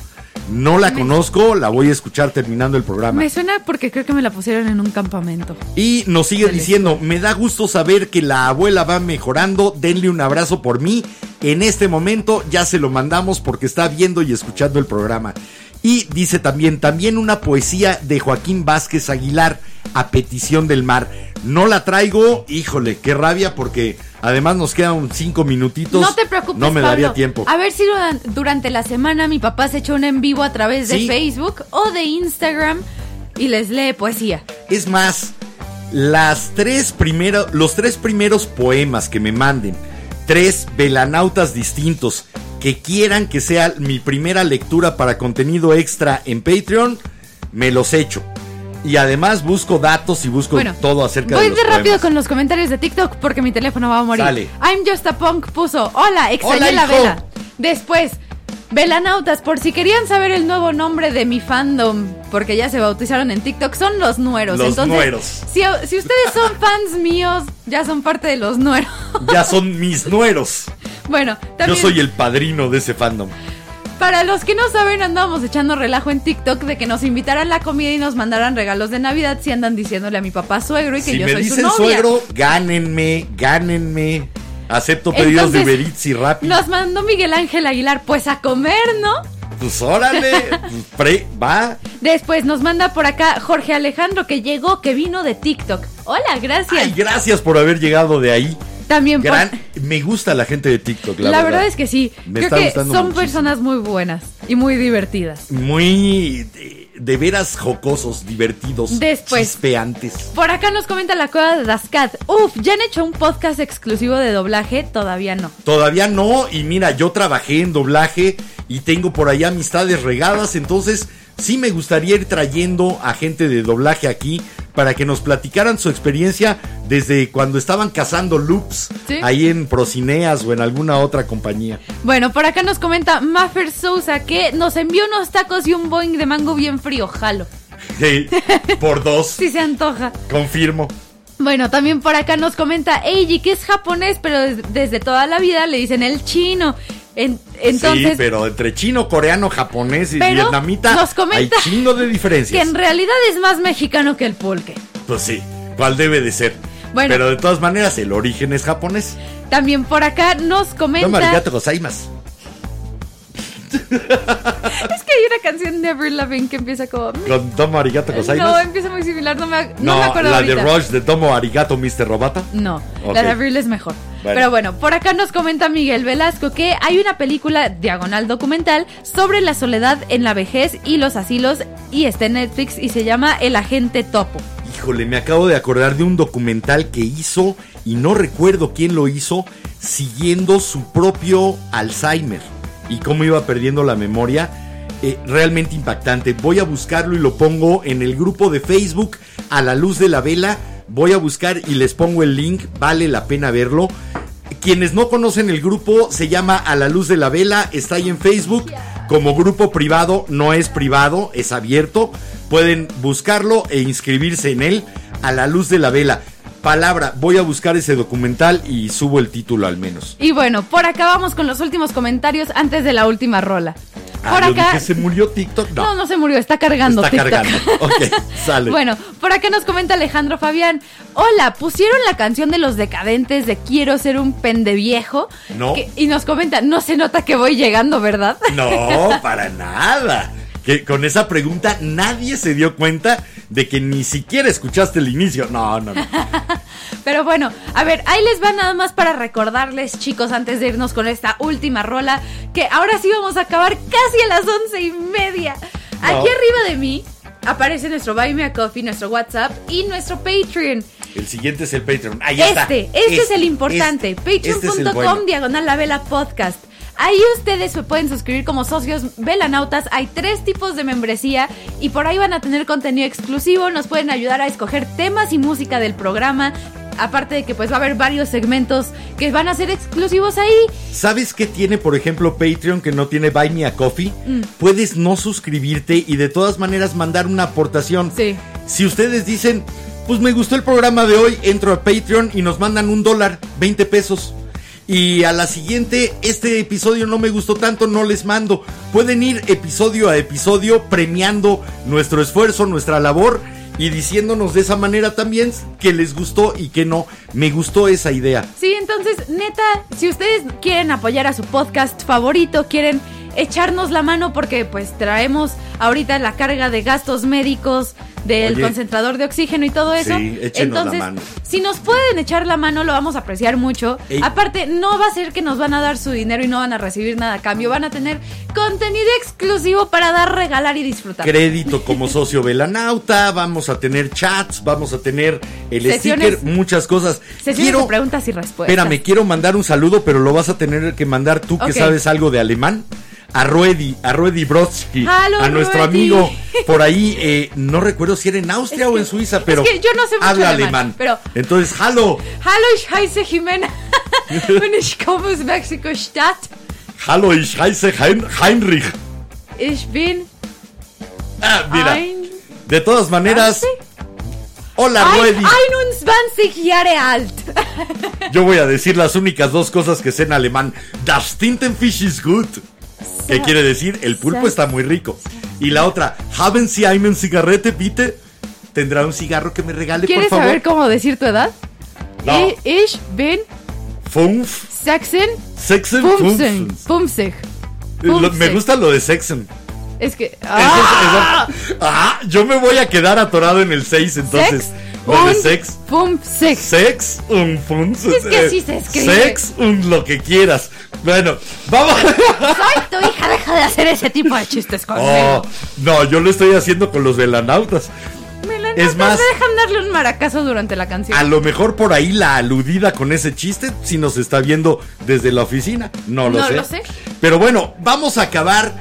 No la conozco, la voy a escuchar terminando el programa. Me suena porque creo que me la pusieron en un campamento. Y nos sigue diciendo, me da gusto saber que la abuela va mejorando, denle un abrazo por mí. En este momento ya se lo mandamos porque está viendo y escuchando el programa. Y dice también, también una poesía de Joaquín Vázquez Aguilar, a petición del mar. No la traigo, híjole, qué rabia porque además nos quedan cinco minutitos. No te preocupes, No me daría tiempo. A ver si duran- durante la semana mi papá se echó un en vivo a través de Sí. Facebook o de Instagram y les lee poesía. Es más, las tres primeros, los tres primeros poemas que me manden, tres velanautas distintos que quieran que sea mi primera lectura para contenido extra en Patreon, me los echo. Y además busco datos y busco Bueno, todo acerca voy de los de rápido poemas. con los comentarios de TikTok porque mi teléfono va a morir. Sale. I'm Just a Punk puso, hola, extrañé la vela. Después, Velanautas, por si querían saber el nuevo nombre de mi fandom, porque ya se bautizaron en TikTok, son los nueros. Los Entonces, nueros. Si, si ustedes son fans míos, ya son parte de los nueros. Ya son mis nueros. bueno, Yo también... soy el padrino de ese fandom. Para los que no saben, andábamos echando relajo en TikTok de que nos invitaran la comida y nos mandaran regalos de Navidad si andan diciéndole a mi papá suegro y que Si yo me soy su dicen novia. suegro, gánenme, gánenme. Acepto pedidos de Entonces, Eats y Rappi. Nos mandó Miguel Ángel Aguilar, pues a comer, ¿no? Pues órale, pre, va. Después nos manda por acá Jorge Alejandro que llegó, que vino de TikTok. Hola, gracias. Ay, gracias por haber llegado de ahí. También por- Gran, me gusta la gente de TikTok, la, la, verdad. es que sí. Me Creo que son muchísimo. personas muy buenas y muy divertidas. Muy de, de veras jocosos, divertidos, Después. chispeantes. Por acá nos comenta la cueva de Dascat. Uf, ¿ya han hecho un podcast exclusivo de doblaje? Todavía no. Todavía no, y mira, yo trabajé en doblaje y tengo por ahí amistades regadas, entonces sí me gustaría ir trayendo a gente de doblaje aquí para que nos platicaran su experiencia desde cuando estaban cazando loops Sí. ahí en Procineas o en alguna otra compañía. Bueno, por acá nos comenta Maffer Sousa que nos envió unos tacos y un boing de mango bien frío. Jalo. Sí, por dos, Si se antoja. confirmo. Bueno, también por acá nos comenta Eiji, que es japonés, pero des- desde toda la vida le dicen el chino. En- entonces, sí, pero entre chino, coreano, japonés y vietnamita nos hay chingo de que diferencias. en realidad es más mexicano que el pulque. Pues sí, ¿cuál debe de ser? Bueno. Pero de todas maneras, el origen es japonés. También por acá nos comenta... Toma arigato gozaimasu. Es que hay una canción de Avril Lavigne que empieza como... Con Tomo arigato No, gozaimasu. empieza muy similar, no me, no No, me acuerdo la ahorita. de Rush de Tomo arigato Mr. Robata. No, Ok. la de Avril es mejor. Bueno. Pero bueno, por acá nos comenta Miguel Velasco que hay una película diagonal documental sobre la soledad en la vejez y los asilos y está en Netflix y se llama El Agente Topo. Híjole, me acabo de acordar de un documental que hizo y no recuerdo quién lo hizo siguiendo su propio Alzheimer y cómo iba perdiendo la memoria. Eh, realmente impactante. Voy a buscarlo y lo pongo en el grupo de Facebook a la luz de la vela. Voy a buscar y les pongo el link. Vale la pena verlo. Quienes no conocen el grupo se llama A la luz de la vela. Está ahí en Facebook. como grupo privado, no es privado, es abierto. Pueden buscarlo e inscribirse en él a la luz de la vela. Palabra, voy a buscar ese documental y subo el título al menos. Y bueno, por acá vamos con los últimos comentarios antes de la última rola. Por Ah, acá. ¿se murió TikTok? No, No, no se murió, está cargando está TikTok. cargando. Ok, sale. Bueno, por acá nos comenta Alejandro Fabián. Hola, pusieron la canción de los decadentes de Quiero ser un pendeviejo. No. Que- y nos comenta, no se nota que voy llegando, ¿verdad? No, para nada. Que con esa pregunta nadie se dio cuenta de que ni siquiera escuchaste el inicio. No, no, no. Pero bueno, a ver, ahí les va nada más para recordarles, chicos, antes de irnos con esta última rola, que ahora sí vamos a acabar casi a las once y media. Aquí arriba de mí aparece nuestro Buy Me a Coffee, nuestro WhatsApp y nuestro Patreon. El siguiente es el Patreon. Ahí está. Este, este es el importante. este, este es el Patreon.com bueno. diagonal la vela podcast. Ahí ustedes se pueden suscribir como socios velanautas. Hay tres tipos de membresía y por ahí van a tener contenido exclusivo. Nos pueden ayudar a escoger temas y música del programa. Aparte de que pues va a haber varios segmentos que van a ser exclusivos ahí. ¿Sabes qué tiene, por ejemplo, Patreon que no tiene Buy Me a Coffee? Mm. Puedes no suscribirte y de todas maneras mandar una aportación. Sí. Si ustedes dicen, pues me gustó el programa de hoy, entro a Patreon y nos mandan un dólar, 20 pesos. Y a la siguiente, este episodio no me gustó tanto, no les mando. Pueden ir episodio a episodio premiando nuestro esfuerzo, nuestra labor y diciéndonos de esa manera también que les gustó y que no. Me gustó esa idea. Sí, entonces, neta, si ustedes quieren apoyar a su podcast favorito, quieren echarnos la mano porque pues traemos ahorita la carga de gastos médicos del Oye. concentrador de oxígeno y todo eso. Sí, échenos la entonces, mano. si nos pueden echar la mano, lo vamos a apreciar mucho. Ey. Aparte, no va a ser que nos van a dar su dinero y no van a recibir nada a cambio. Van a tener contenido exclusivo para dar, regalar y disfrutar. crédito como socio velanauta, vamos a tener chats, vamos a tener el Sesiones- sticker, muchas cosas. Sesiones Quiero, de preguntas y respuestas. espérame, quiero mandar un saludo, pero lo vas a tener que mandar tú que sabes algo de alemán. A Ruedi, a Ruedi Brodsky, a nuestro Ruedi. amigo por ahí, eh, no recuerdo si era en Austria Es o que- en Suiza, es pero que yo no sé mucho habla alemán, alemán. pero- Entonces, hallo, Hallo, ich heiße Jimena und ich komme aus Mexiko-Stadt. hallo, ich heiße Hein- Heinrich. Ich bin Ah, mira, ein, de todas maneras, hola Ruedi. 21 Jahre alt. Yo voy a decir las únicas dos cosas que sé en alemán. Das Tintenfisch ist gut. ¿Qué quiere decir? El pulpo está muy rico. Y la otra, haben Sie einen Zigarette, bitte? ¿Tendrá un cigarro que me regale, por ¿Quieres favor? saber cómo decir tu edad? No. Ich, ich bin Fünf, Sachsen, Sechsen, Fumsen. Lo- Me gusta lo de Sexen. Es que. ¡Ah! eso- ah, yo me voy a quedar atorado en el 6 entonces. Sex de sex. Fumsig. Sex und Funz. Es que así se escribe. Sex und lo que quieras. Bueno, vamos. Soy tu hija, deja de hacer ese tipo de chistes conmigo. Oh, no, yo lo estoy haciendo con los velanautas. Me la es más- me dejan darle un maracazo durante la canción. A lo mejor por ahí la aludida con ese chiste si nos está viendo desde la oficina. No lo No sé. lo sé. Pero bueno, vamos a acabar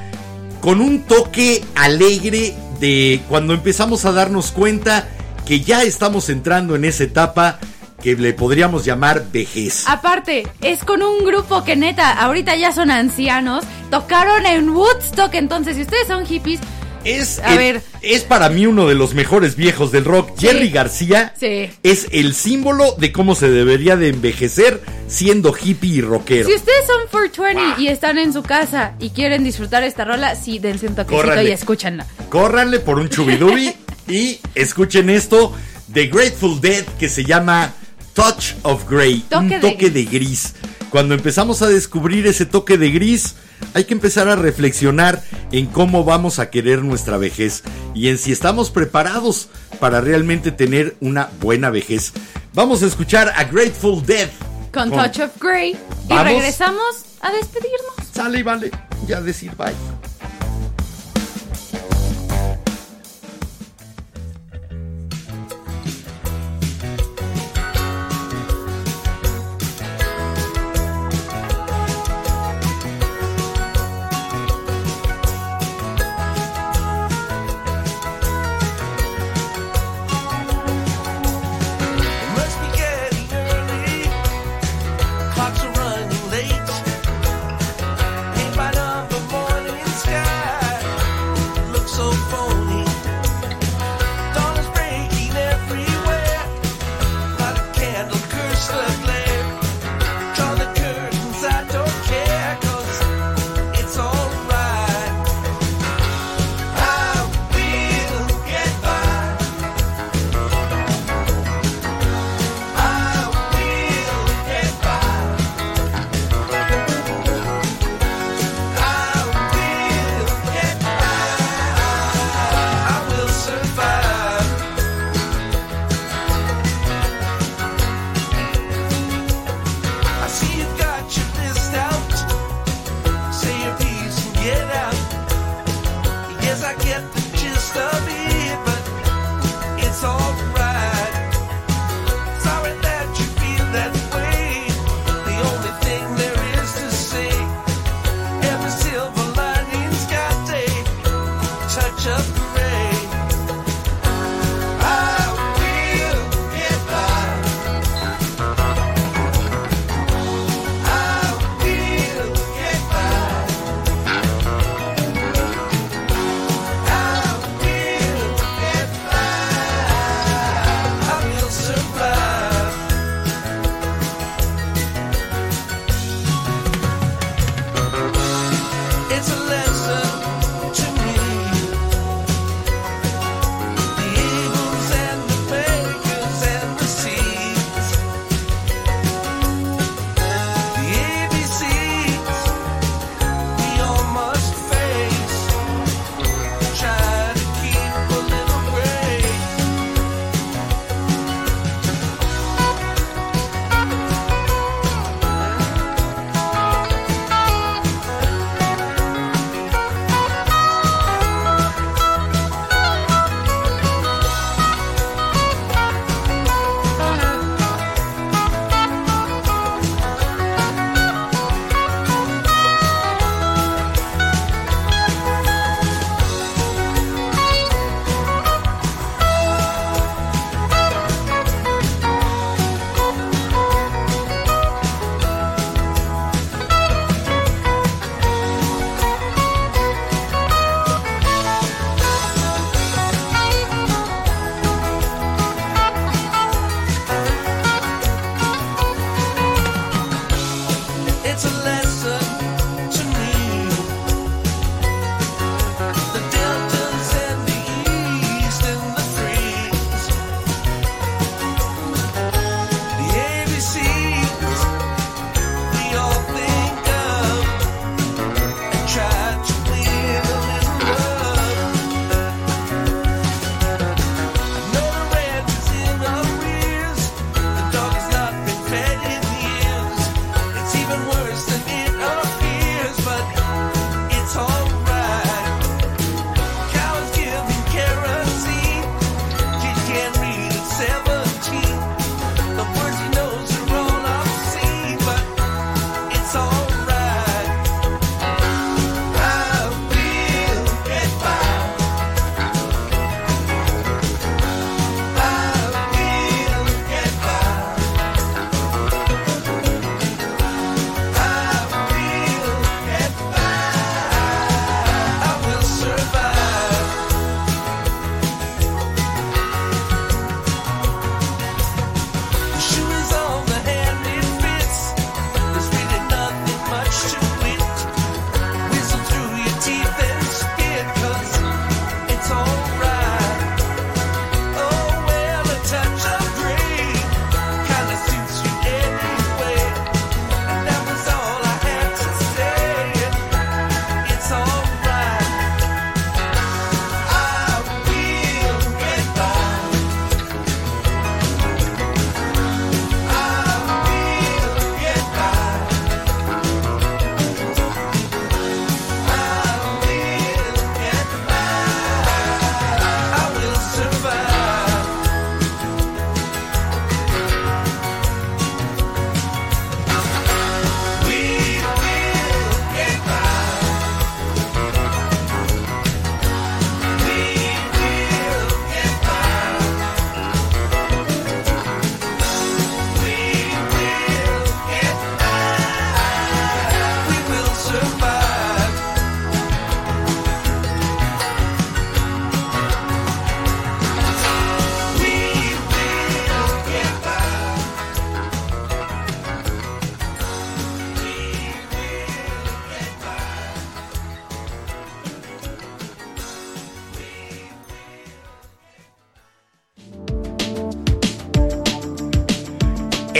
con un toque alegre de cuando empezamos a darnos cuenta que ya estamos entrando en esa etapa que le podríamos llamar vejez. Aparte, es con un grupo que neta, ahorita ya son ancianos, tocaron en Woodstock, entonces si ustedes son hippies, Es, A el- ver. es para mí uno de los mejores viejos del rock. Sí. Jerry García Sí. es el símbolo de cómo se debería de envejecer siendo hippie y rockero. si ustedes son 420 y están en su casa y quieren disfrutar esta rola, sí, dense un toquecito y escúchanla. Córranle por un chubidubi y escuchen esto de Grateful Dead que se llama Touch of Grey, Toque un toque de gris. Cuando empezamos a descubrir ese toque de gris, hay que empezar a reflexionar en cómo vamos a querer nuestra vejez y en si estamos preparados para realmente tener una buena vejez. Vamos a escuchar a Grateful Dead. Con Touch of Grey. Y regresamos a despedirnos. Sale y vale, ya decir bye.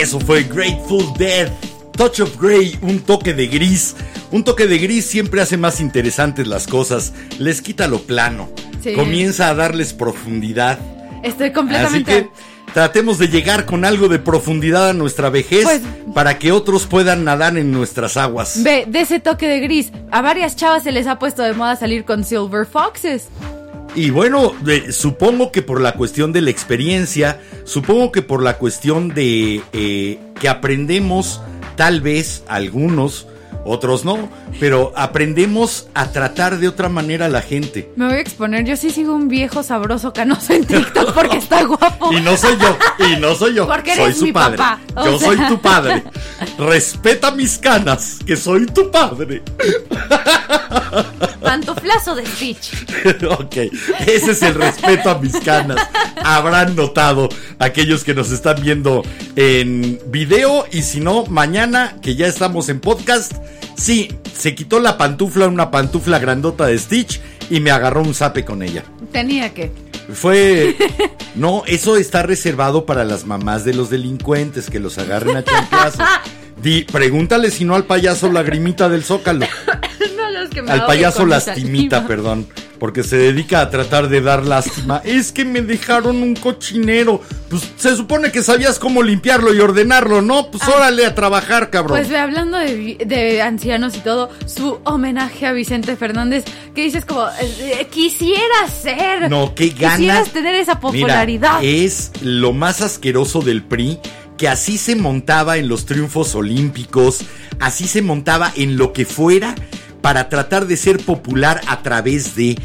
Eso fue Grateful Dead. Touch of Grey, un toque de gris. Un toque de gris siempre hace más interesantes las cosas. Les quita lo plano. Sí. Comienza a darles profundidad. Estoy Así completamente. que tratemos de llegar con algo de profundidad a nuestra vejez Pues- para que otros puedan nadar en nuestras aguas. Ve, de ese toque de gris. A varias chavas se les ha puesto de moda salir con Silver Foxes. Y bueno, supongo que por la cuestión de la experiencia, supongo que por la cuestión de eh, que aprendemos, tal vez algunos, otros no, pero aprendemos a tratar de otra manera a la gente. Me voy a exponer. Yo sí sigo un viejo sabroso canoso en TikTok porque está guapo. Y no soy yo, y no soy yo, Porque soy eres su mi padre. papá, Yo sea. soy tu padre. Respeta mis canas, que soy tu padre. Pantuflazo de Stitch. ok, ese es el respeto a mis canas. Habrán notado aquellos que nos están viendo en video y si no, mañana que ya estamos en podcast, sí, se quitó la pantufla, una pantufla grandota de Stitch y me agarró un zape con ella. Tenía que. Fue... No, eso está reservado para las mamás de los delincuentes que los agarren a chanclazos. Di, pregúntale si no al payaso lagrimita del zócalo. No, es que me Al payaso lastimita, saliva. perdón. Porque se dedica a tratar de dar lástima. Es que me dejaron un cochinero. Pues se supone que sabías cómo limpiarlo y ordenarlo, ¿no? Pues órale a trabajar, cabrón. Pues ve, hablando de, ancianos y todo, su homenaje a Vicente Fernández, que dices como, eh, quisiera ser. no, qué ganas. Quisieras tener esa popularidad. Mira, es lo más asqueroso del PRI. Que así se montaba en los triunfos olímpicos, así se montaba en lo que fuera para tratar de ser popular a través de...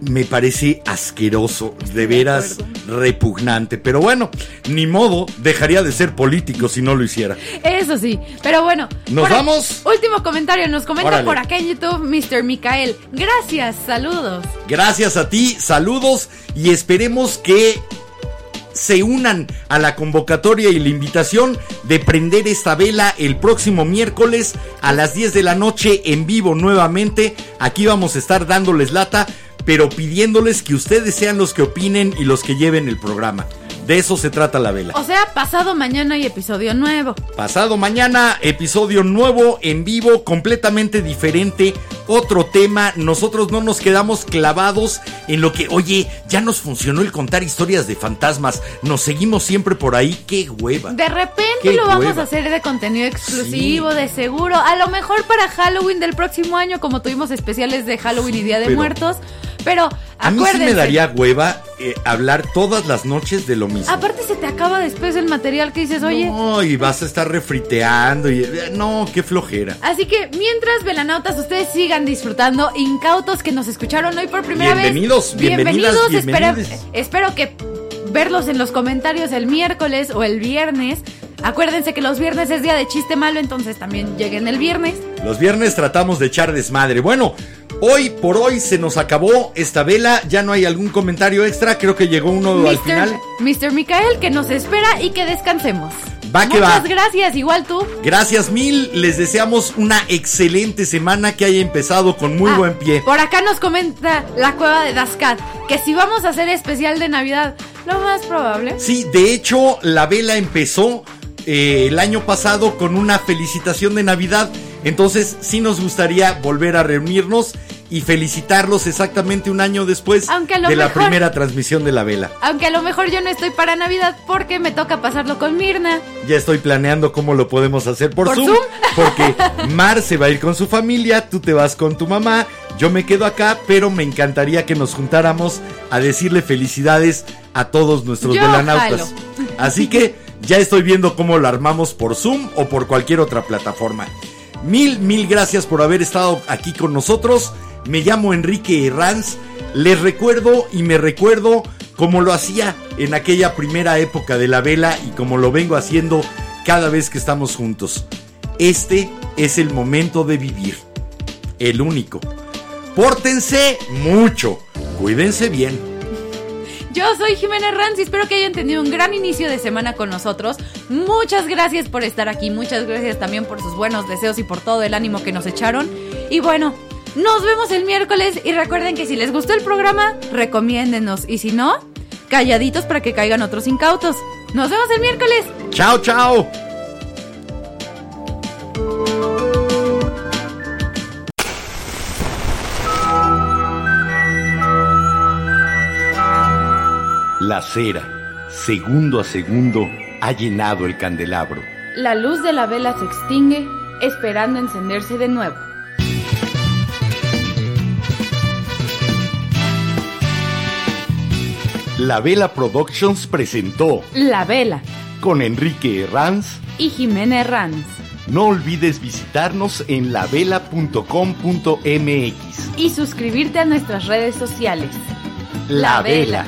Me parece asqueroso, de veras repugnante. Pero bueno, ni modo, dejaría de ser político si no lo hiciera. Eso sí, pero bueno. ¿Nos vamos? Último comentario, nos comenta Órale. por acá en YouTube Mr. Micael. Gracias, saludos. Gracias a ti, saludos y esperemos que se unan a la convocatoria y la invitación de prender esta vela el próximo miércoles a las 10 de la noche en vivo nuevamente. Aquí vamos a estar dándoles lata, pero pidiéndoles que ustedes sean los que opinen y los que lleven el programa. De eso se trata la vela. O sea, pasado mañana hay episodio nuevo. Pasado mañana, episodio nuevo, en vivo, completamente diferente, otro tema. Nosotros no nos quedamos clavados en lo que, oye, ya nos funcionó el contar historias de fantasmas. Nos seguimos siempre por ahí, qué hueva. De repente lo vamos a hacer de contenido exclusivo, de seguro. A lo mejor para Halloween del próximo año, como tuvimos especiales de Halloween y Día de Pero- Muertos. Pero A mí sí me daría hueva eh, hablar todas las noches de lo mismo. Aparte se te acaba después el material que dices, oye. No, y vas a estar refriteando y... eh, No, qué flojera. Así que mientras, velanautas, ustedes sigan disfrutando, incautos que nos escucharon hoy por primera Bienvenidos, vez. bienvenidas, espera- bienvenides. espero que verlos en los comentarios el miércoles o el viernes. Acuérdense que los viernes es día de chiste malo, entonces también lleguen el viernes. Los viernes tratamos de echar desmadre. Bueno, hoy por hoy se nos acabó esta vela. Ya no hay algún comentario extra. Creo que llegó uno al final. Mr. Micael, que nos espera y que descansemos. Va que Muchas va. gracias, igual tú. Gracias mil. Les deseamos una excelente semana que haya empezado con muy Ah, buen pie. Por acá nos comenta la cueva de Daskat que si vamos a hacer especial de Navidad, lo más probable. Sí, de hecho, la vela empezó eh, el año pasado con una felicitación de Navidad. Entonces, sí nos gustaría volver a reunirnos y felicitarlos exactamente un año después Aunque de la primera transmisión de la vela. Aunque a lo mejor yo no estoy para Navidad porque me toca pasarlo con Mirna. Ya estoy planeando cómo lo podemos hacer por, ¿Por Zoom, Zoom? Porque Mar se va a ir con su familia, tú te vas con tu mamá, yo me quedo acá, pero me encantaría que nos juntáramos a decirle felicidades a todos nuestros Yo velanautas. jalo. Así que ya estoy viendo cómo lo armamos por Zoom o por cualquier otra plataforma. Mil, mil gracias por haber estado aquí con nosotros. Me llamo Enrique Herranz. Les recuerdo y me recuerdo como lo hacía en aquella primera época de la vela y como lo vengo haciendo cada vez que estamos juntos. Este es el momento de vivir. El único. Pórtense mucho. Cuídense bien. Yo soy Jimena Ranz y espero que hayan tenido un gran inicio de semana con nosotros. Muchas gracias por estar aquí, muchas gracias también por sus buenos deseos y por todo el ánimo que nos echaron. Y bueno, nos vemos el miércoles y recuerden que si les gustó el programa, recomiéndenos y si no, calladitos para que caigan otros incautos. Nos vemos el miércoles. Chao, chao. La cera, segundo a segundo, ha llenado el candelabro. La luz de la vela se extingue, esperando encenderse de nuevo. La Vela Productions presentó La vela con Enrique Herranz. y Jimena Herranz. No olvides visitarnos en lavela.com.mx. Y suscribirte a nuestras redes sociales. La Vela.